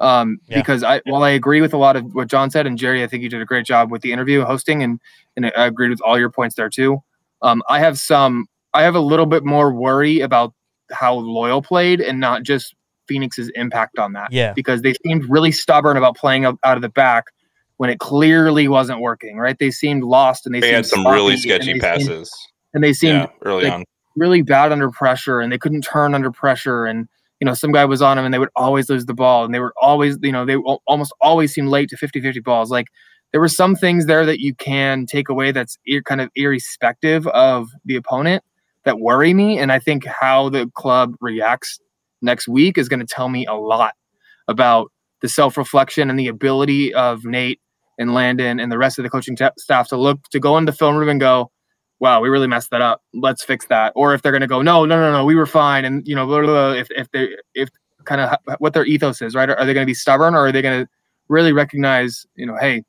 Um, Yeah. because I while I agree with a lot of what John said and Jerry, I think you did a great job with the interview hosting and and I agreed with all your points there too. Um, I have some I have a little bit more worry about how Loyal played and not just Phoenix's impact on that Yeah, because they seemed really stubborn about playing out of the back when it clearly wasn't working. Right? They seemed lost and they, They seemed had some really sloppy, and sketchy seemed- passes. and they seemed Yeah, early like- on. really bad under pressure and they couldn't turn under pressure and you know some guy was on them and they would always lose the ball and they were always you know they almost always seem late to 50-50 balls like there were some things there that you can take away that's ir- kind of irrespective of the opponent that worry me and i think how the club reacts next week is going to tell me a lot about the self-reflection and the ability of nate and landon and the rest of the coaching ta- staff to look to go in the film room and go wow, we really messed that up. Let's fix that. Or if they're going to go, no, no, no, no, we were fine. And, you know, blah, blah, blah, if, if they, if kind of what their ethos is, right? Are, they going to be stubborn or are they going to really recognize, you know, hey,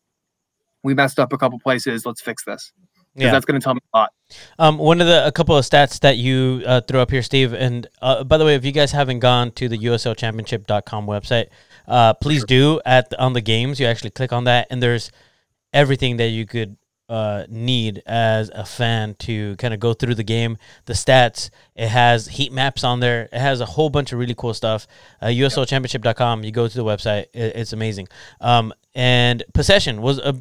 we messed up a couple places. Let's fix this. Yeah. that's going to tell me a lot. Um, one of the a couple of stats that you uh, threw up here, Steve, and uh, by the way, if you guys haven't gone to the USLChampionship.com website, uh, please do. At on the games, you actually click on that, and there's everything that you could uh, need as a fan to kind of go through the game, the stats. It has heat maps on there. It has a whole bunch of really cool stuff. Uh, USLChampionship.com. You go to the website. It, it's amazing. Um, and possession was a,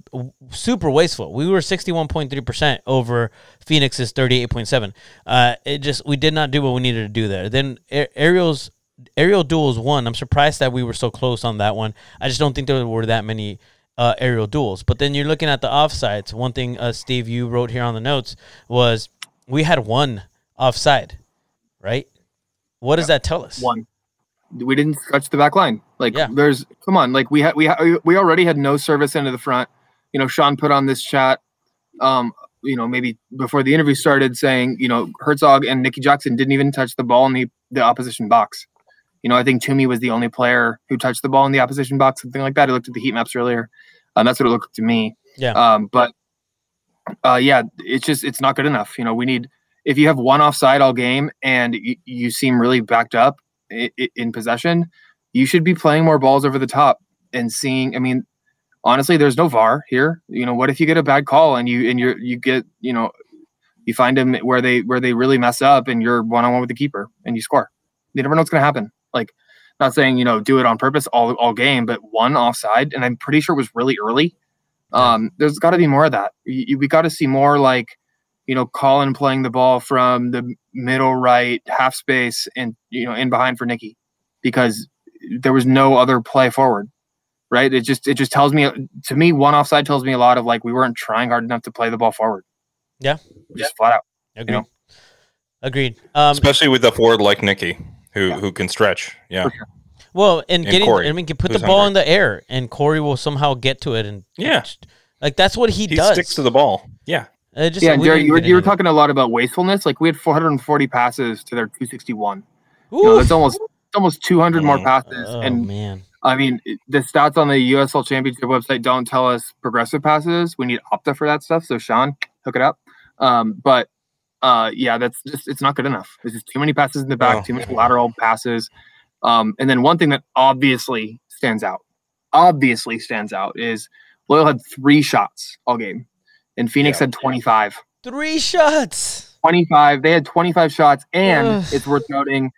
super wasteful. We were 61.3% over Phoenix's 38.7. Uh, it just we did not do what we needed to do there. Then aerials aerial duels won. I'm surprised that we were so close on that one. I just don't think there were that many uh, aerial duels. But then you're looking at the offsides. One thing, uh, Steve, you wrote here on the notes was we had one offside, right? What does that tell us? One. We didn't touch the back line. Like, yeah. there's come on. Like we had we ha- we already had no service into the front. You know, Sean put on this chat. Um, you know, maybe before the interview started, saying you know Hertzog and Nicky Jackson didn't even touch the ball in the the opposition box. You know, I think Tumi was the only player who touched the ball in the opposition box, something like that. I looked at the heat maps earlier. Um, that's what it looked like to me. Yeah. Um, but uh, yeah, it's just it's not good enough. You know, we need if you have one offside all game and y- you seem really backed up I- I- in possession, you should be playing more balls over the top and seeing. I mean, honestly, there's no VAR here. You know, what if you get a bad call and you and you you get you know you find them where they where they really mess up and you're one on one with the keeper and you score. You never know what's going to happen. Like, not saying you know do it on purpose all all game, but one offside, and I'm pretty sure it was really early. Um, there's got to be more of that. You, we got to see more like, you know, Colin playing the ball from the middle right half space and you know in behind for Nicky because there was no other play forward. Right. It just it just tells me to me one offside tells me a lot of like we weren't trying hard enough to play the ball forward. Yeah. Just flat out. Agreed. You know? Agreed. Um, Especially with a forward like Nicky, who Yeah. who can stretch. Yeah. Sure. well, and, And getting, Corey, I mean, can put the ball hungry. in the air, and Corey will somehow get to it, and Yeah. like that's what he, He does. sticks to the ball. Yeah. Uh, just, yeah, and Jerry, you were, you were talking a lot about wastefulness. Like we had 440 passes to their 261. You know, that's almost it's almost 200 more Mm. passes. Oh and man, I mean, the stats on the USL Championship website don't tell us progressive passes. We need Opta for that stuff. So Sean, hook it up. Um, but uh, yeah, that's just it's not good enough. There's just too many passes in the back, No. too many lateral passes. Um, and then one thing that obviously stands out, obviously stands out, is Loyal had three shots all game, and Phoenix Yeah. had 25. three shots. 25. They had 25 shots, and Ugh. it's worth noting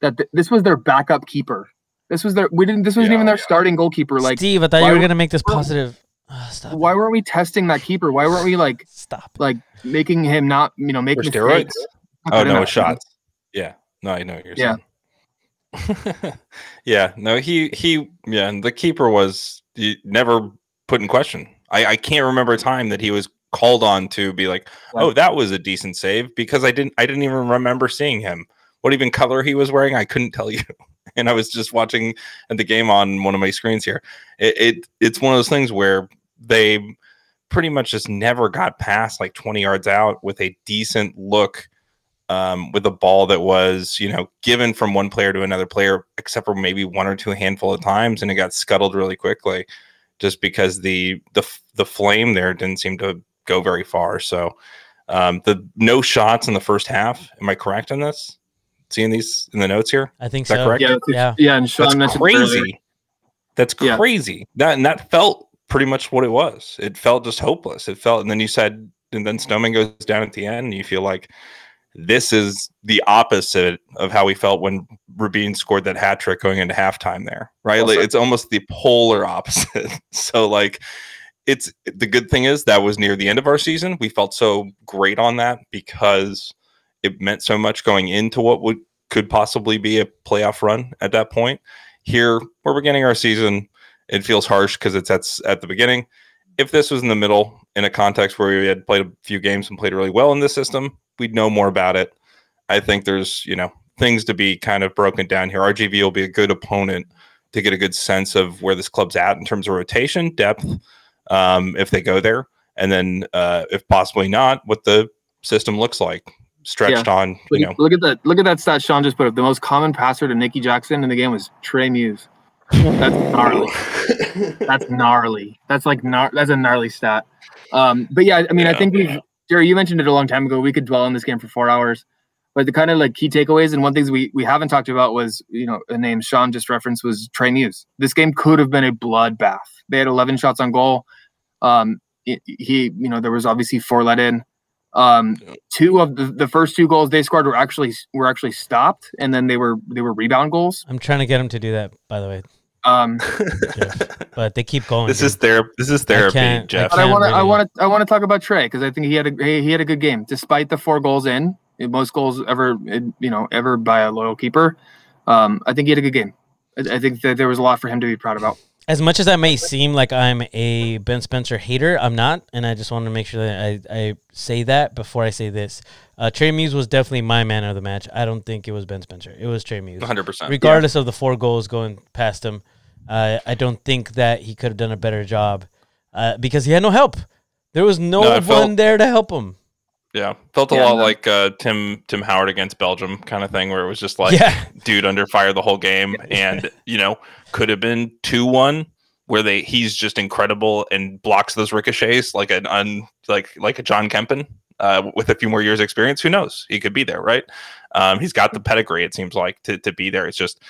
that th- this was their backup keeper. This was their we didn't. This wasn't Yeah, even their yeah. starting goalkeeper. Like, Steve, I thought you were were- gonna make this positive. Ah, stop. why weren't we testing that keeper? Why weren't we like Stop. like making him not you know make Or mistakes? steroids? Not Oh good no, enough. with shots. Yeah. No, I know what you're Yeah. saying. yeah. No, he he yeah, and the keeper was he never put in question. I, I can't remember a time that he was called on to be like, Right. oh, that was a decent save because I didn't I didn't even remember seeing him. What even color he was wearing, I couldn't tell *laughs* you. And I was just watching the game on one of my screens here. It, it it's one of those things where they pretty much just never got past like 20 yards out with a decent look um, with a ball that was, you know, given from one player to another player, except for maybe one or two handful of times, and it got scuttled really quickly, just because the the the flame there didn't seem to go very far. So um, the no shots in the first half. Am I correct in this? Seeing these in the notes here, I think Is that so. correct? Yeah, Yeah. yeah. And Sean that's mentioned earlier- crazy. That's Yeah. crazy. That and that felt pretty much what it was. It felt just hopeless. It felt, and then you said, and then Snowman goes down at the end, and you feel like this is the opposite of how we felt when Rubin scored that hat trick going into halftime there, right? Like, it's almost the polar *laughs* opposite. so like it's the good thing is that was near the end of our season. We felt so great on that because it meant so much going into what would could possibly be a playoff run at that point. Here, we're beginning our season, it feels harsh because it's at, at the beginning. If this was in the middle, in a context where we had played a few games and played really well in this system, we'd know more about it. I think there's, you know, things to be kind of broken down here. RGV will be a good opponent to get a good sense of where this club's at in terms of rotation depth, um, if they go there, and then uh, if possibly not, what the system looks like stretched on, Look, you know, look at that! Look at that stat Sean just put up. The most common passer to Nicky Jackson in the game was Trey Muse. That's gnarly. *laughs* That's gnarly. That's like gnar- that's a gnarly stat. Um, but yeah, I mean, I Yeah. think we've Jerry, you mentioned it a long time ago. We could dwell on this game for four hours, but the kind of like key takeaways and one things we we haven't talked about was you know a name Sean just referenced was Trey Muse. This game could have been a bloodbath. They had 11 shots on goal. Um, he, he, you know, there was obviously four let in. Um, two of the, the first two goals they scored were actually were actually stopped, and then they were they were rebound goals. I'm trying to get him to do that, by the way, Um, Jeff. but they keep going. this dude. is ther- This is therapy, I Jeff. but I want to I want to I want to talk about Trey because I think he had a he, he had a good game despite the four goals in most goals ever you know ever by a loyal keeper. Um, I think he had a good game. I, I think that there was a lot for him to be proud about. As much as I may seem like I'm a Ben Spencer hater, I'm not, and I just want to make sure that I, I say that before I say this. Uh, Trey Muse was definitely my man of the match. I don't think it was Ben Spencer. It was Trey Muse. 100%. Regardless of the four goals going past him, uh, I don't think that he could have done a better job uh, because he had no help. There was no, No, one felt- there to help him. Yeah, felt a Yeah, lot no. like uh, Tim Tim Howard against Belgium kind of thing, where it was just like Yeah. dude under fire the whole game, *laughs* and you know could have been two one where they he's just incredible and blocks those ricochets like an un like like a John Kempin uh, with a few more years experience. Who knows? He could be there, right? Um, he's got the pedigree. It seems like to to be there. It's just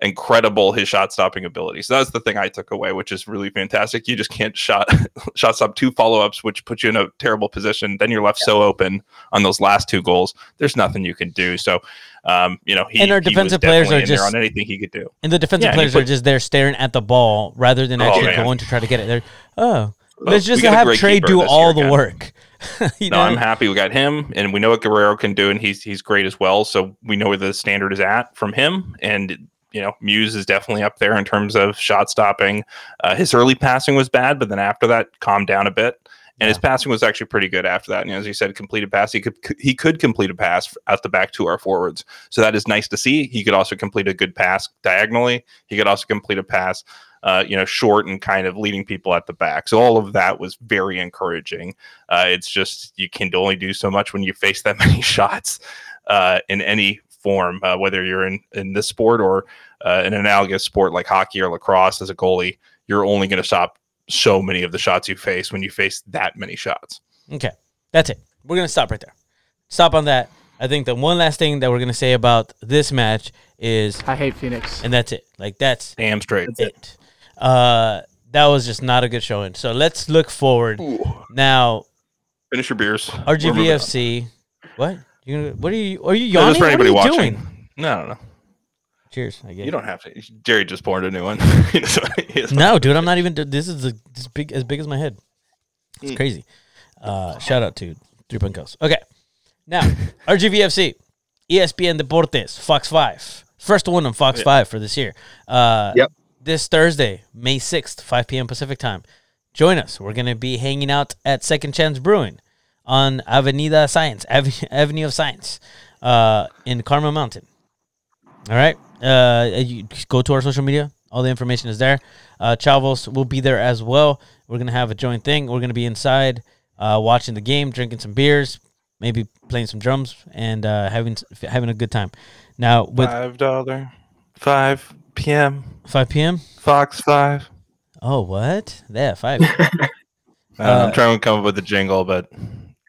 incredible his shot stopping ability. So that's the thing I took away, which is really fantastic. You just can't shot *laughs* shot stop two follow ups, which puts you in a terrible position. Then you're left so open on those last two goals. There's nothing you can do. So, um, you know, he, And our he defensive players are just- on anything he could do. And the defensive Yeah, and he players are put- just there staring at the ball rather than Oh, actually man. going to try to get it. They're oh, Well, let's just have great Trey do all year the again. work. *laughs* you No, know? I'm happy we got him, and we know what Guerrero can do, and he's he's great as well. So we know where the standard is at from him, and you know Muse is definitely up there in terms of shot stopping. Uh, his early passing was bad, but then after that, calmed down a bit, and his passing was actually pretty good after that. And as you said, completed pass, he could he could complete a pass out the back to our forwards, so that is nice to see. He could also complete a good pass diagonally. He could also complete a pass uh, you know, short and kind of leading people at the back. So all of that was very encouraging. Uh, it's just you can only do so much when you face that *laughs* many shots uh, in any form, uh, whether you're in in this sport or uh, an analogous sport like hockey or lacrosse. As a goalie, you're only going to stop so many of the shots you face when you face that many shots. Okay, that's it. We're gonna stop right there. Stop on that. I think the one last thing that we're gonna say about this match is, I hate Phoenix. and that's it. Like that's Damn straight. it. Uh, that was just not a good showing. So let's look forward now. Finish your beers. We're moving on. RGVFC. What? You? What are you? Are you No, yawning? just for what are you watching. doing? No, no, no. Cheers. I guess. You don't have to. Jerry just poured a new one. *laughs* He doesn't- he doesn't- No, dude, I'm not even. This is a, this big as big as my head. It's Mm. crazy. Uh, shout out to Three Point Coast. Okay, now *laughs* RGVFC, ESPN Deportes, Fox Five, first one on Fox Yeah. Five for this year. Uh, Yep. This Thursday, May sixth, five p.m. Pacific time. Join us. We're gonna be hanging out at Second Chance Brewing on Avenida Science, Ave- Avenue of Science, uh, in Carmel Mountain. All right. Uh, you go to our social media. All the information is there. Uh, Chavos will be there as well. We're gonna have a joint thing. We're gonna be inside, uh, watching the game, drinking some beers, maybe playing some drums, and uh, having having a good time. Now with Five dollar, five p.m. 5 p.m. Fox Five. Oh, what? Yeah, five. *laughs* I don't know, Uh, I'm trying to come up with a jingle, but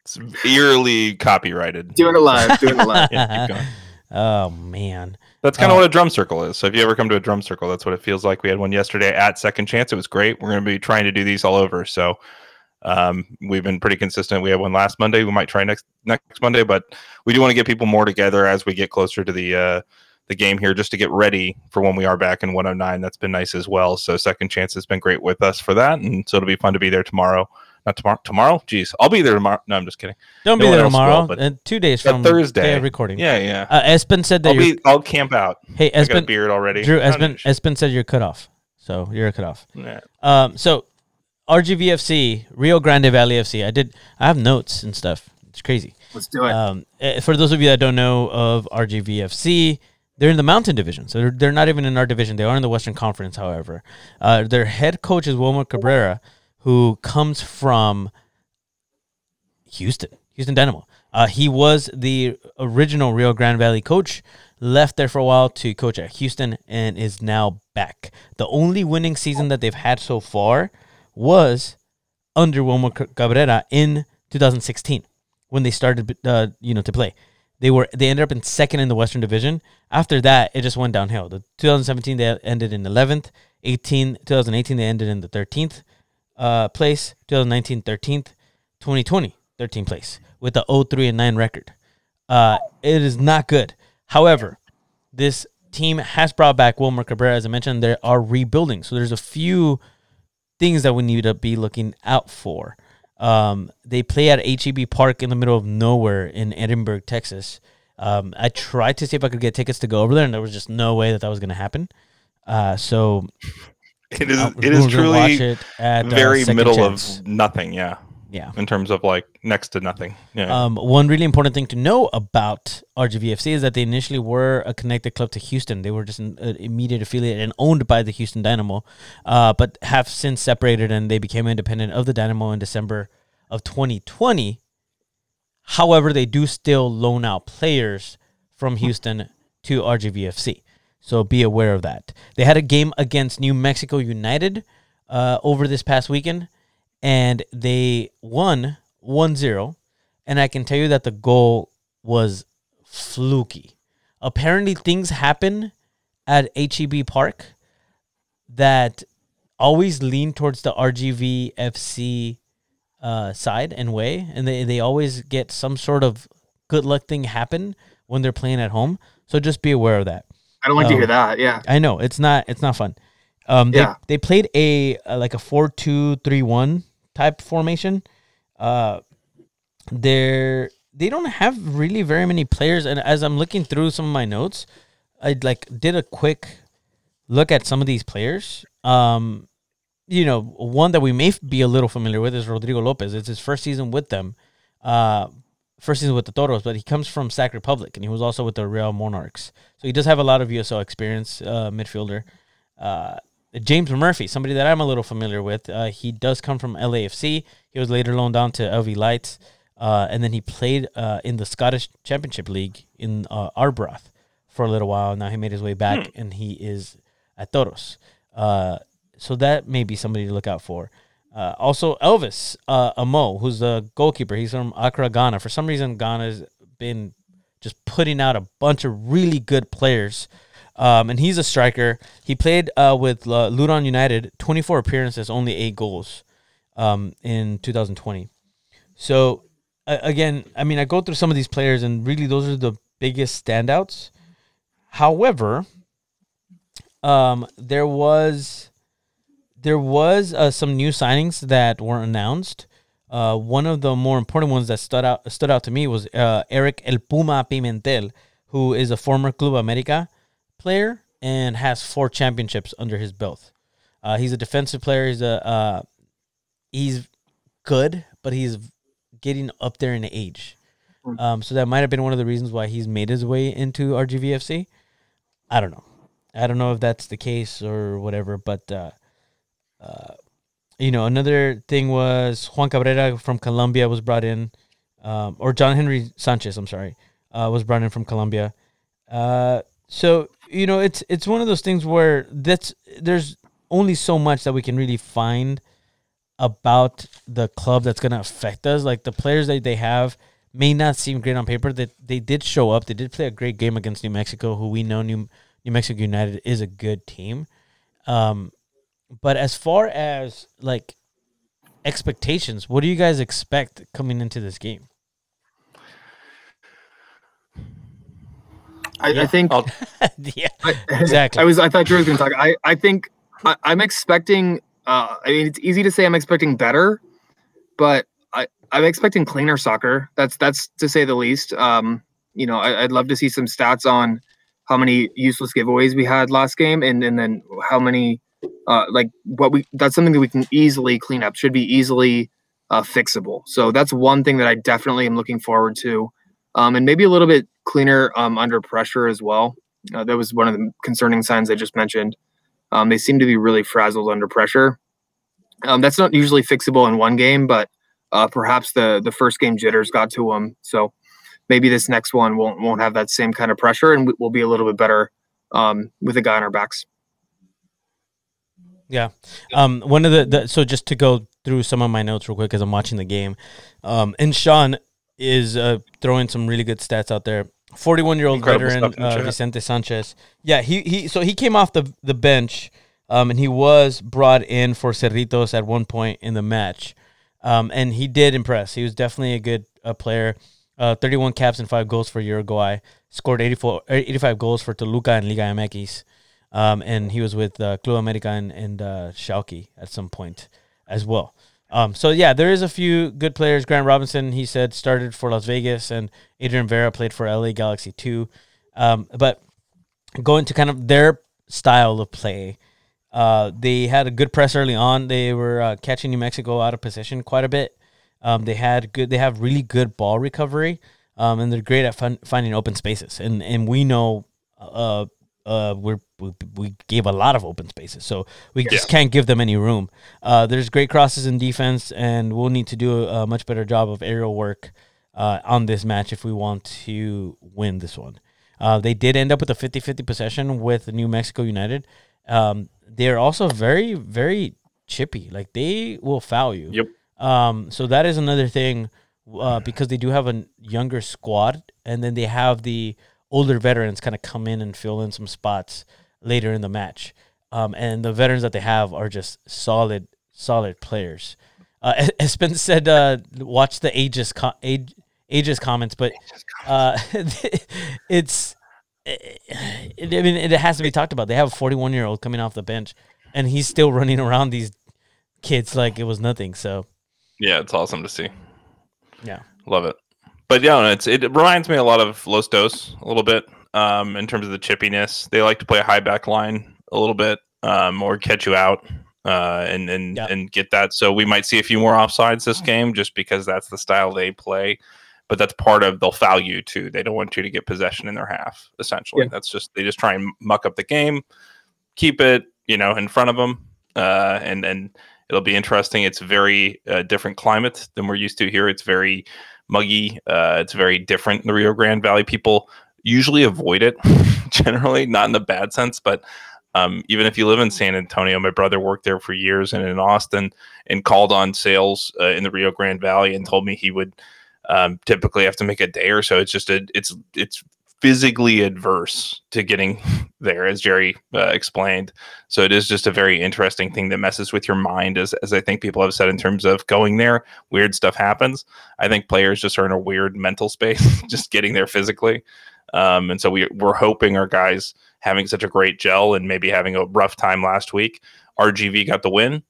it's eerily copyrighted. Doing it live, doing it live. *laughs* Yeah, keep going. *laughs* oh man. That's kind of Uh, what a drum circle is. So if you ever come to a drum circle, that's what it feels like. We had one yesterday at Second Chance. It was great. We're going to be trying to do these all over. So um, we've been pretty consistent. We had one last Monday. We might try next next Monday, but we do want to get people more together as we get closer to the uh, the game here, just to get ready for when we are back in 109. That's been nice as well. So Second Chance has been great with us for that, and so it'll be fun to be there tomorrow. Not tomorrow. Tomorrow? Jeez, I'll be there tomorrow. No, I'm just kidding. Don't No be there else will, tomorrow. but- and two days from Thursday. day of recording. Yeah, yeah. Uh, Espen said that I'll you're. be. I'll camp out. hey, I got a beard already. Drew, Not an Espen. Espen said you're cut off. So you're cut off. Yeah. Um, so RGVFC, Rio Grande Valley FC. I did. I have notes and stuff. It's crazy. Let's do it. Um, eh, for those of you that don't know of RGVFC, they're in the Mountain Division, so they're, they're not even in our division. They are in the Western Conference, however. Uh, their head coach is Wilmer Cabrera, who comes from Houston, Houston Dynamo. Uh, he was the original Rio Grande Valley coach, left there for a while to coach at Houston, and is now back. The only winning season that they've had so far was under Wilmer Cabrera in 2016 when they started, uh, you know, to play. They were they ended up in second in the Western Division. After that, it just went downhill. The 2017 they ended in 11th. 18 2018 they ended in the 13th uh, place. 2019, 13th. 2020, 13th place with the 0-3 and 9 record. Uh, it is not good. However, this team has brought back Wilmer Cabrera. As I mentioned, they are rebuilding. So there's a few things that we need to be looking out for. Um, they play at HEB Park in the middle of nowhere in Edinburg, Texas. Um, I tried to see if I could get tickets to go over there, and there was just no way that that was going to happen. Uh, so It is uh, it is we're gonna watch truly it at, uh, very Second middle Chance. of nothing. Yeah, yeah. in terms of like next to nothing. Yeah. Um, one really important thing to know about RGVFC is that they initially were a connected club to Houston. They were just an uh, immediate affiliate and owned by the Houston Dynamo, uh, but have since separated and they became independent of the Dynamo in December of 2020. However, they do still loan out players from Houston to RGVFC. So be aware of that. They had a game against New Mexico United uh, over this past weekend, and they won 1 0. And I can tell you that the goal was fluky. Apparently, things happen at HEB Park that always lean towards the RGVFC uh, side and way, and they, they always get some sort of good luck thing happen when they're playing at home. So just be aware of that. I don't like to Um, hear that. Yeah. I know it's not it's not fun. Um, they Yeah. they played a, uh like a four two three one type formation. Uh, they're they don't have really very many players, and as I'm looking through some of my notes, I like did a quick look at some of these players. Um, you know, one that we may be a little familiar with is Rodrigo Lopez. It's his first season with them. Uh, first season with the Toros, but he comes from Sac Republic, and he was also with the Real Monarchs. So he does have a lot of USL experience, uh, midfielder. Uh, James Murphy, somebody that I'm a little familiar with. Uh, he does come from LAFC. He was later loaned down to LV Lights, uh, and then he played uh, in the Scottish Championship League in uh, Arbroath for a little while. Now he made his way back, and he is at Toros. Uh, so that may be somebody to look out for. Uh, also, Elvis uh, Amoh, who's the goalkeeper. He's from Accra, Ghana. For some reason, Ghana's been just putting out a bunch of really good players. Um, and he's a striker. He played uh, with uh, Luton United, 24 appearances, only eight goals um, in 2020. So, uh, again, I mean, I go through some of these players, and really those are the biggest standouts. However, um, there was there was uh, some new signings that were announced. Uh, one of the more important ones that stood out stood out to me was uh, Eric El Puma Pimentel, who is a former Club America player and has four championships under his belt. Uh, he's a defensive player. He's a uh, he's good, but he's getting up there in age. Um, so that might have been one of the reasons why he's made his way into RGVFC. I don't know. I don't know if that's the case or whatever, but uh, you know, another thing was Juan Cabrera from Colombia was brought in, um, or John Henry Sanchez, I'm sorry, uh, was brought in from Colombia. Uh, so you know, it's it's one of those things where that's there's only so much that we can really find about the club that's going to affect us. Like the players that they have may not seem great on paper. That they did show up. They did play a great game against New Mexico, who we know New New Mexico United is a good team. Um, but as far as like expectations, what do you guys expect coming into this game? I, *laughs* Yeah. I think I'll- yeah, I, *laughs* Exactly. I was. I thought Drew was going to talk. I. I think I, I'm expecting. Uh, I mean, it's easy to say I'm expecting better, but I. I'm expecting cleaner soccer. That's that's to say the least. Um, you know, I, I'd love to see some stats on how many useless giveaways we had last game, and and then how many. Uh, like what we. That's something that we can easily clean up. Should be easily uh, fixable. So that's one thing that I definitely am looking forward to, um, and maybe a little bit cleaner um, under pressure as well. Uh, that was one of the concerning signs I just mentioned. Um, they seem to be really frazzled under pressure. Um, that's not usually fixable in one game, but uh, perhaps the the first game jitters got to them. So maybe this next one won't won't have that same kind of pressure, and we- we'll be a little bit better um, with a guy on our backs. Yeah. Um, one of the, the so just to go through some of my notes real quick as I'm watching the game, um, and Sean is uh, throwing some really good stats out there. 41 year old veteran stuff in the uh. Vicente Sanchez. Yeah, he he so he came off the the bench um, and he was brought in for Cerritos at one point in the match, um, and he did impress. He was definitely a good uh, player. Uh, 31 caps and five goals for Uruguay. Scored 84, uh, 85 goals for Toluca and Liga MX. Um, and he was with uh, Club America and, and uh, Schalke at some point as well. Um, so yeah, there is a few good players. Grant Robinson, he said, started for Las Vegas, and Adrian Vera played for LA Galaxy too. Um, but going to kind of their style of play, uh, they had a good press early on. They were uh, catching New Mexico out of position quite a bit. Um, they had good. They have really good ball recovery, um, and they're great at fun, finding open spaces. And and we know, uh, uh, we're we, we gave a lot of open spaces, so we just can't give them any room. Uh, there's great crosses in defense, and we'll need to do a, a much better job of aerial work uh, on this match if we want to win this one. Uh, they did end up with a 50-50 possession with New Mexico United. Um, they're also very very chippy. Like they will foul you. Yep. Um, so that is another thing uh, because they do have a younger squad, and then they have the older veterans kind of come in and fill in some spots later in the match. Um, and the veterans that they have are just solid, solid players. Uh, *laughs* Espen said, uh, "Watch the ages age, ages comments," but uh, *laughs* it's. It, I mean, it has to be talked about. They have a 41 year old coming off the bench, and he's still running around these kids like it was nothing. So, Yeah, it's awesome to see. yeah. Love it. But yeah, it's it reminds me a lot of Los Dos a little bit um, in terms of the chippiness. They like to play a high back line a little bit um, or catch you out uh, and and Yeah. and get that. So we might see a few more offsides this game just because that's the style they play. But that's part of they'll foul you too. They don't want you to get possession in their half. Essentially, Yeah. that's just they just try and muck up the game, keep it you know in front of them, uh, and and it'll be interesting. It's very uh, different climate than we're used to here. It's very muggy. Uh, it's very different in the Rio Grande Valley. People usually avoid it, *laughs* generally, not in the bad sense, but um, even if you live in San Antonio, my brother worked there for years and in Austin and called on sales uh, in the Rio Grande Valley and told me he would um, typically have to make a day or so. It's just a, it's it's physically adverse to getting *laughs* there, as Jerry uh, explained. So it is just a very interesting thing that messes with your mind, as as I think people have said in terms of going there, weird stuff happens. I think players just are in a weird mental *laughs* space, just getting there physically. Um, and so we we're hoping our guys having such a great gel and maybe having a rough time last week. RGV got the win.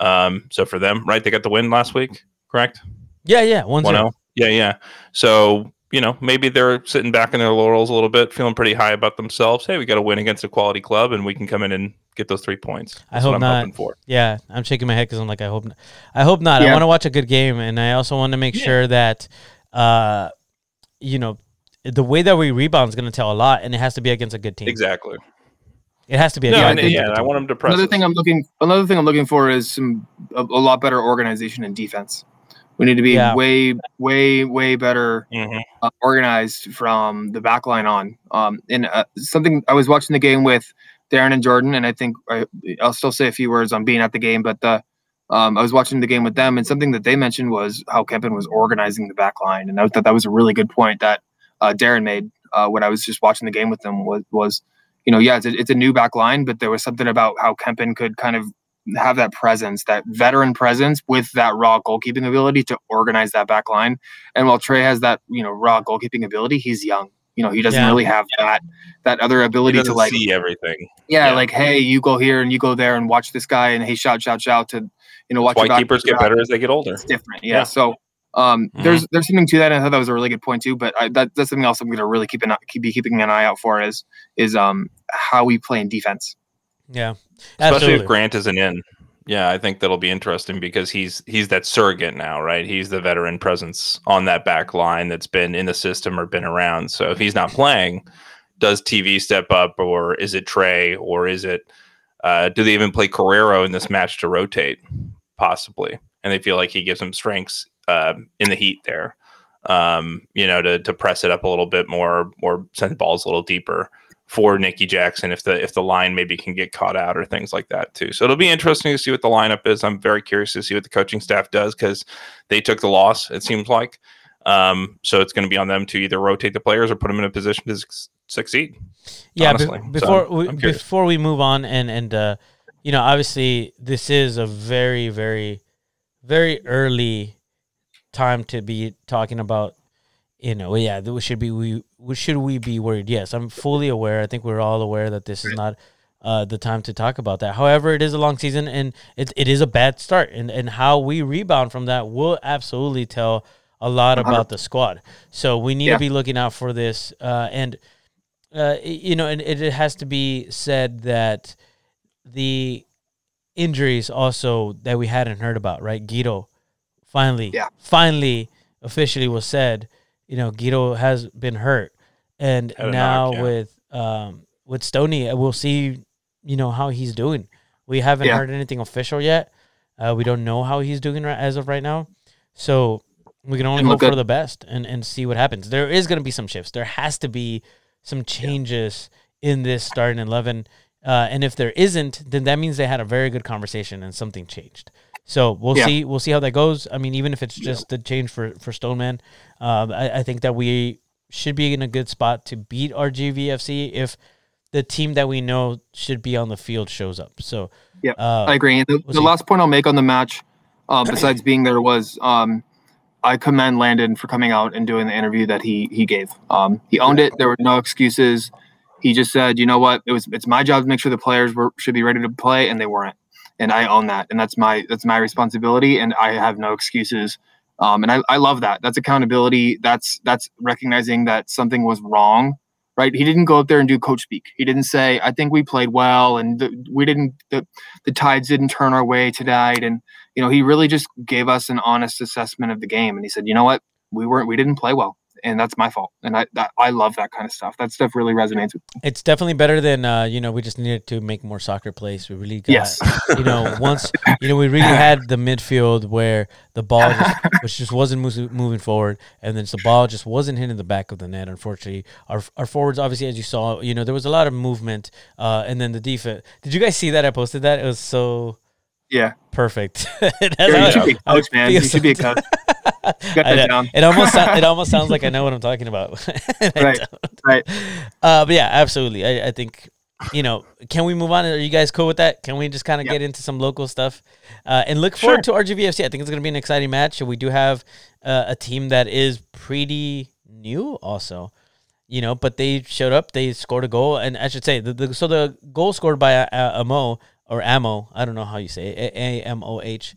Um, so for them, right, they got the win last week, correct? Yeah, yeah. One One zero. zero. Yeah, yeah. So you know, maybe they're sitting back in their laurels a little bit, feeling pretty high about themselves. Hey, we got to win against a quality club, and we can come in and get those three points. I That's hope what I'm not. hoping for. Yeah, I'm shaking my head because I'm like, I hope, not. I hope not. I want to watch a good game, and I also want to make sure that, uh, you know, the way that we rebound is going to tell a lot, and it has to be against a good team. Exactly. It has to be. No, and, yeah, team. I want them to press. Another us. thing I'm looking another thing I'm looking for is some a, a lot better organization and defense. We need to be Yeah. way way way better Mhm. uh, organized from the back line on. Um, and uh, something I was watching the game with Darren and Jordan, and I think I, I'll still say a few words on being at the game, but the, um, I was watching the game with them, and something that they mentioned was how Kempin was organizing the back line, and I thought that was a really good point that uh, Darren made uh, when I was just watching the game with them. Was was you know yeah it's a, it's a new back line, but there was something about how Kempin could kind of have that presence, that veteran presence with that raw goalkeeping ability to organize that back line. And while Trey has that, you know, raw goalkeeping ability, he's young. You know, he doesn't Yeah. really have that that other ability to like, see everything. yeah, yeah. like hey, you go here and you go there and watch this guy and hey, shout, shout, shout to, you know, watch Why keepers get better as they get older. It's different, yeah. Yeah. So um, Mhm. there's there's something to that. And I thought that was a really good point too. But I, that, that's something else I'm going to really keep an keep be keeping an eye out for is is um how we play in defense. Yeah, especially absolutely. if Grant isn't in. Yeah, I think that'll be interesting because he's he's that surrogate now, right? He's the veteran presence on that back line that's been in the system or been around. So if he's not playing, does TV step up, or is it Trey, or is it? Uh, do they even play Carrero in this match to rotate, possibly? And they feel like he gives them strengths uh, in the heat there, um, you know, to to press it up a little bit more, or send balls a little deeper for Nicky Jackson if the if the line maybe can get caught out or things like that too. So it'll be interesting to see what the lineup is. I'm very curious to see what the coaching staff does because they took the loss. It seems like. Um, so it's going to be on them to either rotate the players or put them in a position to suc- succeed. yeah. be- honestly. So, before we before we move on and and uh, you know, obviously this is a very, very, very early time to be talking about. You know, yeah, th- should be we should we be worried? Yes, I'm fully aware. I think we're all aware that this is not uh, the time to talk about that. However, it is a long season and it, it is a bad start, and and how we rebound from that will absolutely tell a lot about the squad. So we need Yeah. to be looking out for this, uh, and uh, you know, and it, it has to be said that the injuries also that we hadn't heard about, right? Guido finally, Yeah. finally, officially was said. You know, Guido has been hurt, and now knock, yeah. with um with Stoney, uh, we'll see. You know how he's doing. We haven't Yeah. heard anything official yet. Uh, we don't know how he's doing right, as of right now. So we can only hope look for the best and, and see what happens. There is going to be some shifts. There has to be some changes in this starting 11. Uh, and if there isn't, then that means they had a very good conversation and something changed. So we'll Yeah. see. We'll see how that goes. I mean, even if it's just the change for for Stoneman, um, I, I think that we should be in a good spot to beat RGVFC if the team that we know should be on the field shows up. So Yeah, uh, I agree. And the, we'll the last point I'll make on the match, uh, *coughs* besides being there, was um, I commend Landon for coming out and doing the interview that he he gave. Um, he owned it. There were no excuses. He just said, you know what, it was it's my job to make sure the players were should be ready to play, and they weren't. And I own that, and that's my that's my responsibility, and I have no excuses. Um, and I, I love that. That's accountability. That's that's recognizing that something was wrong right? He didn't go up there and do coach speak. He didn't say, "I think we played well and the, we didn't the the tides didn't turn our way tonight." And you know, he really just gave us an honest assessment of the game. And he said, "You know what? We weren't we didn't play well, and that's my fault." And I that, I love that kind of stuff. That stuff really resonates with me. It's definitely better than uh, you know. We just needed to make more soccer plays. We really got, Yes. you know, *laughs* once you know we really had the midfield where the ball just, which just wasn't mo- moving forward, and then the ball just wasn't hitting the back of the net. Unfortunately, our our forwards, obviously, as you saw, you know, there was a lot of movement, uh, and then the defense. Did you guys see that? I posted that. It was so Yeah, perfect. *laughs* That's Gary, how you should be a coach, man. You should be a coach. Get that down. It almost it almost sounds like I know *laughs* what I'm talking about. *laughs* Right, don't. right. Uh, but yeah, absolutely. I, I think you know. Can we move on? Are you guys cool with that? Can we just kind of Yeah. get into some local stuff uh, and look forward to RGVFC? I think it's going to be an exciting match. We do have uh, a team that is pretty new, also. You know, but they showed up. They scored a goal, and I should say the, the so the goal scored by uh, Amo or Amo. I don't know how you say it. A M O H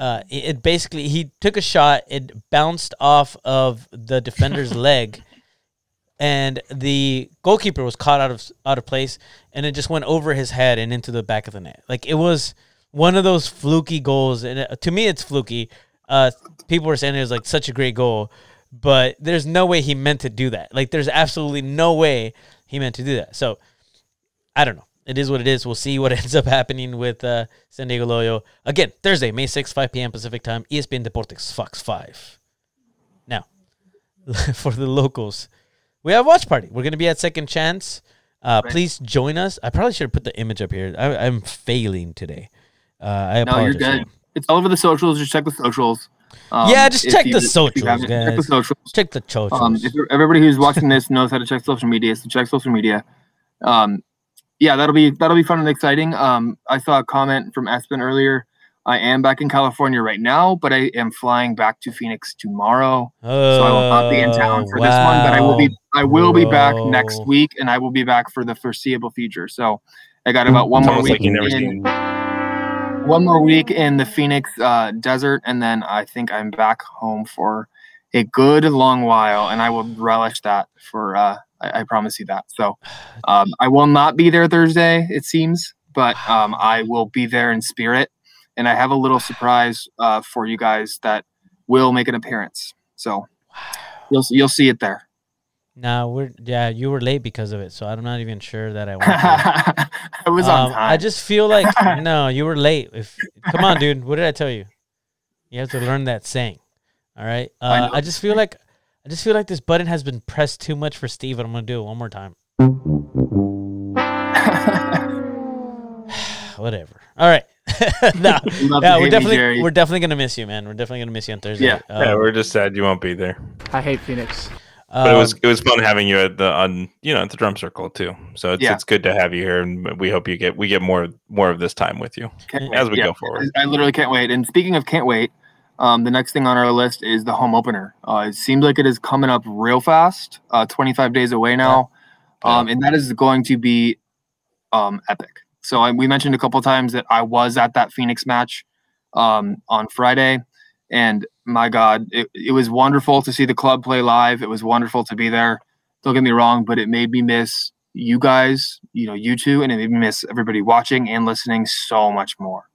uh, it, basically he took a shot. It bounced off of the defender's *laughs* leg, and the goalkeeper was caught out of out of place, and it just went over his head and into the back of the net. Like it was one of those fluky goals, and it, to me, it's fluky. Uh, people were saying it was like such a great goal, but there's no way he meant to do that. Like there's absolutely no way he meant to do that. So I don't know. It is what it is. We'll see what *laughs* ends up happening with uh, San Diego Loyal. Again, Thursday, May 6th, 5 p.m. Pacific time, ESPN Deportes, Fox 5. Now, *laughs* for the locals, we have watch party. We're going to be at Second Chance. Uh, Right. Please join us. I probably should have put the image up here. I, I'm failing today. Uh, I No, you're apologize. good. It's all over the socials. Just check the socials. Um, Yeah, just check you- the socials, haven't, Check the socials. Check the. Um, if everybody who's watching this knows how to check social media, so check social media. Um, yeah, that'll be that'll be fun and exciting. Um, I saw a comment from Aspen earlier. I am back in California right now, but I am flying back to Phoenix tomorrow, so I will not be in town for this one. But I will be I will be back next week, and I will be back for the foreseeable future. So I got about one It's more week like in, one more week in the Phoenix uh, desert, and then I think I'm back home for a good long while, and I will relish that for. Uh, I, I promise you that. So um, I will not be there Thursday, it seems, but *sighs* um, I will be there in spirit, and I have a little surprise uh, for you guys that will make an appearance. So you'll you'll see it there. No, we're yeah. You were late because of it, so I'm not even sure that I went. to. *laughs* I was on Um, time. I just feel like *laughs* no, you were late. If come on, dude, what did I tell you? You have to learn that saying. All right. Uh, know. I, just feel like I just feel like this button has been pressed too much for Steve, and I'm gonna do it one more time. *laughs* *sighs* Whatever. All right. *laughs* no, yeah, we're definitely Jerry. we're definitely gonna miss you, man. We're definitely gonna miss you on Thursday. Yeah. Um, Yeah, we're just sad you won't be there. I hate Phoenix. But it was Um, it was fun having you at the on you know at the drum circle too. So it's Yeah. it's good to have you here, and we hope you get we get more more of this time with you Can't as we Yeah, go forward. I literally can't wait. And speaking of can't wait, um, the next thing on our list is the home opener. Uh, it seems like it is coming up real fast. Uh, 25 days away now, um, and that is going to be um, epic. So I, we mentioned a couple times that I was at that Phoenix match um, on Friday, and my God, it, it was wonderful to see the club play live. It was wonderful to be there. Don't get me wrong, but it made me miss you guys, you know, you two, and it made me miss everybody watching and listening so much more.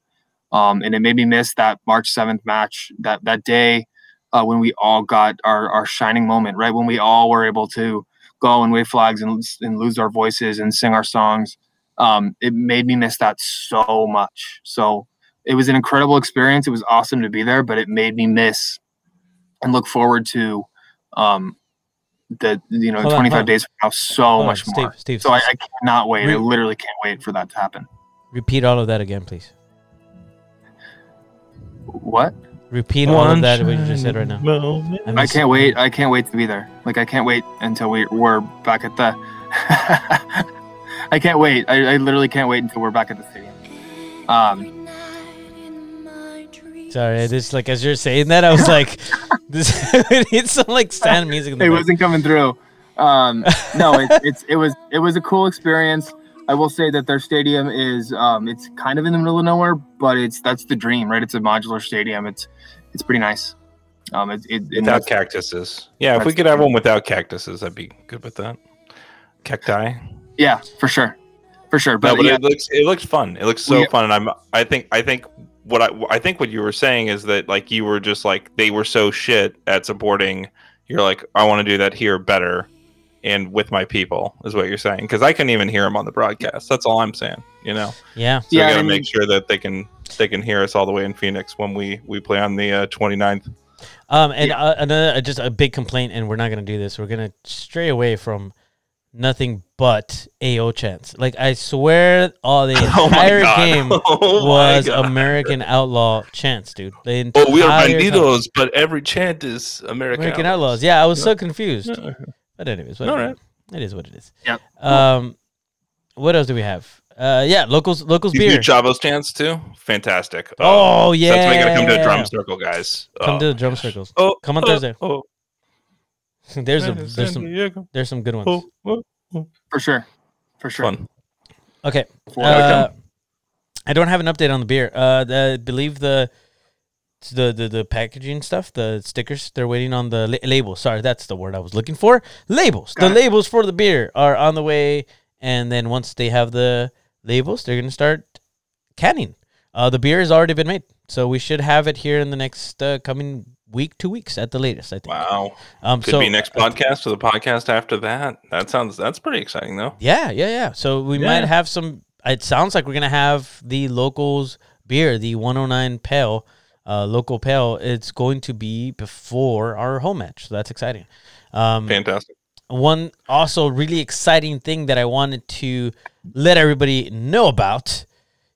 Um, and it made me miss that March 7th match, that that day uh, when we all got our, our shining moment, right? When we all were able to go and wave flags and, and lose our voices and sing our songs. Um, it made me miss that so much. So it was an incredible experience. It was awesome to be there, but it made me miss and look forward to um, the, you know, Hold 25 on. days from now so hold on, much Steve, more. Steve, So I, I cannot wait. I literally can't wait for that to happen. repeat all of that again, please. What? Repeat all of that what you just said right now. I miss- can't wait. I can't wait to be there. Like I can't wait until we we're back at the. *laughs* I can't wait. I, I literally can't wait until we're back at the stadium. Um, Sorry, I just like as you're saying that, I was like, *laughs* this *laughs* it needs some like stand music. In the it back. wasn't coming through. Um, no, it, it's it was it was a cool experience. I will say that their stadium is um, it's kind of in the middle of nowhere, but it's that's the dream, right? It's a modular stadium. It's it's pretty nice. Um, it, it, Without cactuses, yeah. If we could have one without cactuses, I'd be good with that. Cacti. yeah, for sure, for sure. But no, but yeah, it looks it looks fun. It looks so Yeah. fun, and I'm I think I think what I I think what you were saying is that like you were just like they were so shit at supporting. You're like I want to do that here better, and with my people is what you're saying because I couldn't even hear them on the broadcast. That's all I'm saying. You know, Yeah. so Yeah, we gotta and- make sure that they can they can hear us all the way in Phoenix when we we play on the uh, 29th. Um, and uh, another uh, just a big complaint, and we're not gonna do this. We're gonna stray away from nothing but AO chants. Like I swear, all the *laughs* Oh entire God. game *laughs* Oh was American Outlaw chants, dude. The Oh, we are entire time. but every chant is American, American Outlaws. Yeah, I was so confused. Yeah. But anyways, whatever. right. It is what it is. Yeah. Um, what else do we have? Uh, yeah, locals, locals These beer. new Chavos chants too, fantastic. Oh, yeah. that's why you gotta come to a yeah. drum circle, guys. Come Oh, to the drum gosh. circles. Oh, Come on oh, Thursday. Oh, there's *laughs* a, there's some there's some good ones. Oh, oh, for sure, for sure. fun. Okay. Uh, I don't have an update on the beer. Uh, the, I believe the the the the packaging stuff, the stickers, they're waiting on the la- labels. Sorry, that's the word I was looking for. Labels. Got the it. labels for the beer are on the way, and then once they have the labels, they're gonna start canning. Uh, the beer has already been made, so we should have it here in the next uh, coming week, two weeks at the latest. I think. Wow. Um, Could so be next uh, podcast or the podcast after that. That sounds that's pretty exciting though. Yeah, yeah, yeah. So we might have some. It sounds like we're gonna have the locals beer, the 109 Pale, uh, local Pale. It's going to be before our home match, so that's exciting. Um, Fantastic. one also really exciting thing that I wanted to let everybody know about.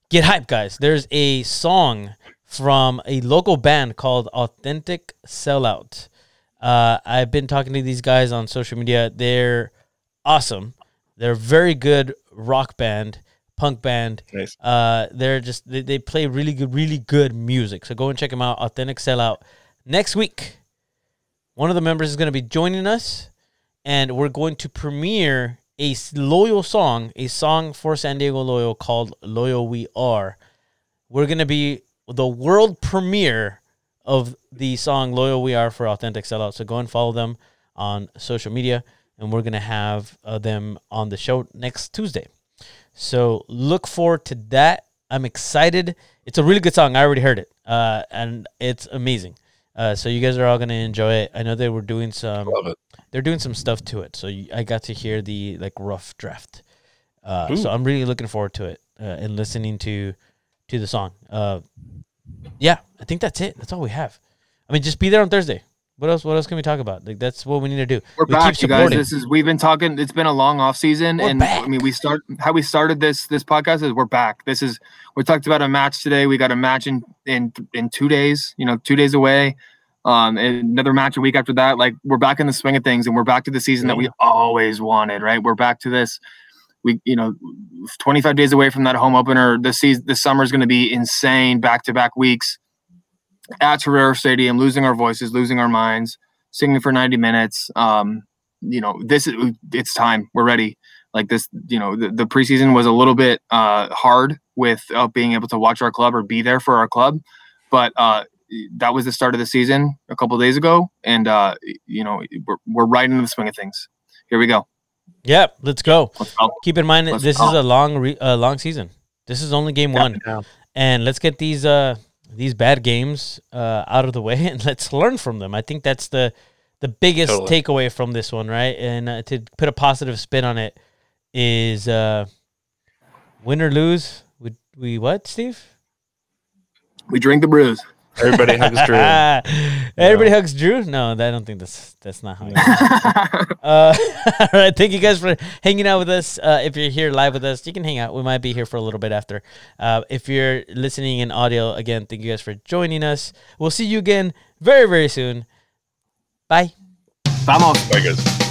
Get hype, guys! There's a song from a local band called Authentic Sellout. Uh, I've been talking to these guys on social media. They're awesome. They're a very good rock band, punk band. Nice. Uh, they're just they, they play really good, really good music. So go and check them out. Authentic Sellout. Next week, one of the members is going to be joining us, and we're going to premiere a loyal song, a song for San Diego Loyal called "Loyal We Are." We're going to be the world premiere of the song "Loyal We Are" for Authentic Sellout. So go and follow them on social media, and we're going to have uh, them on the show next Tuesday. So look forward to that. I'm excited. It's a really good song. I already heard it, uh, and it's amazing. Uh, so you guys are all gonna enjoy it. I know they were doing some. They're doing some stuff to it, so you, I got to hear the like rough draft. Uh, so I'm really looking forward to it uh, and listening to to the song. Uh, yeah, I think that's it. That's all we have. I mean, just be there on Thursday. What else? What else can we talk about? Like that's what we need to do. We're we back, you guys. This is we've been talking. It's been a long off season, We're and back. I mean, we start how we started this this podcast is we're back. This is we talked about a match today. We got a match in in in two days. You know, two days away. Um, and another match a week after that. Like we're back in the swing of things, and we're back to the season that we always wanted. Right? We're back to this. We, you know, 25 days away from that home opener. This season, this summer is going to be insane. Back to back weeks at Torero Stadium, losing our voices, losing our minds, singing for 90 minutes. Um, you know, this is it's time. We're ready. Like this, you know, the, the preseason was a little bit uh, hard with uh, being able to watch our club or be there for our club, but uh, that was the start of the season a couple days ago, and uh, you know, we're, we're right into the swing of things. Here we go. Yep, let's go. Let's go. Keep in mind Let's this go. is a long re- uh, long season. This is only game one, and let's get these uh these bad games uh out of the way *laughs* and let's learn from them. I think that's the the biggest Totally. takeaway from this one, right? And uh, to put a positive spin on it is uh win or lose. We we what, Steve? We drink the brews. Everybody hugs Drew. *laughs* Everybody hugs Drew. No, I don't think that's that's not how. It works. *laughs* Uh, *laughs* all right. Thank you guys for hanging out with us. Uh, if you're here live with us, you can hang out. We might be here for a little bit after. Uh, if you're listening in audio, again, thank you guys for joining us. We'll see you again very, very soon. Bye. Vamos. Bye, guys.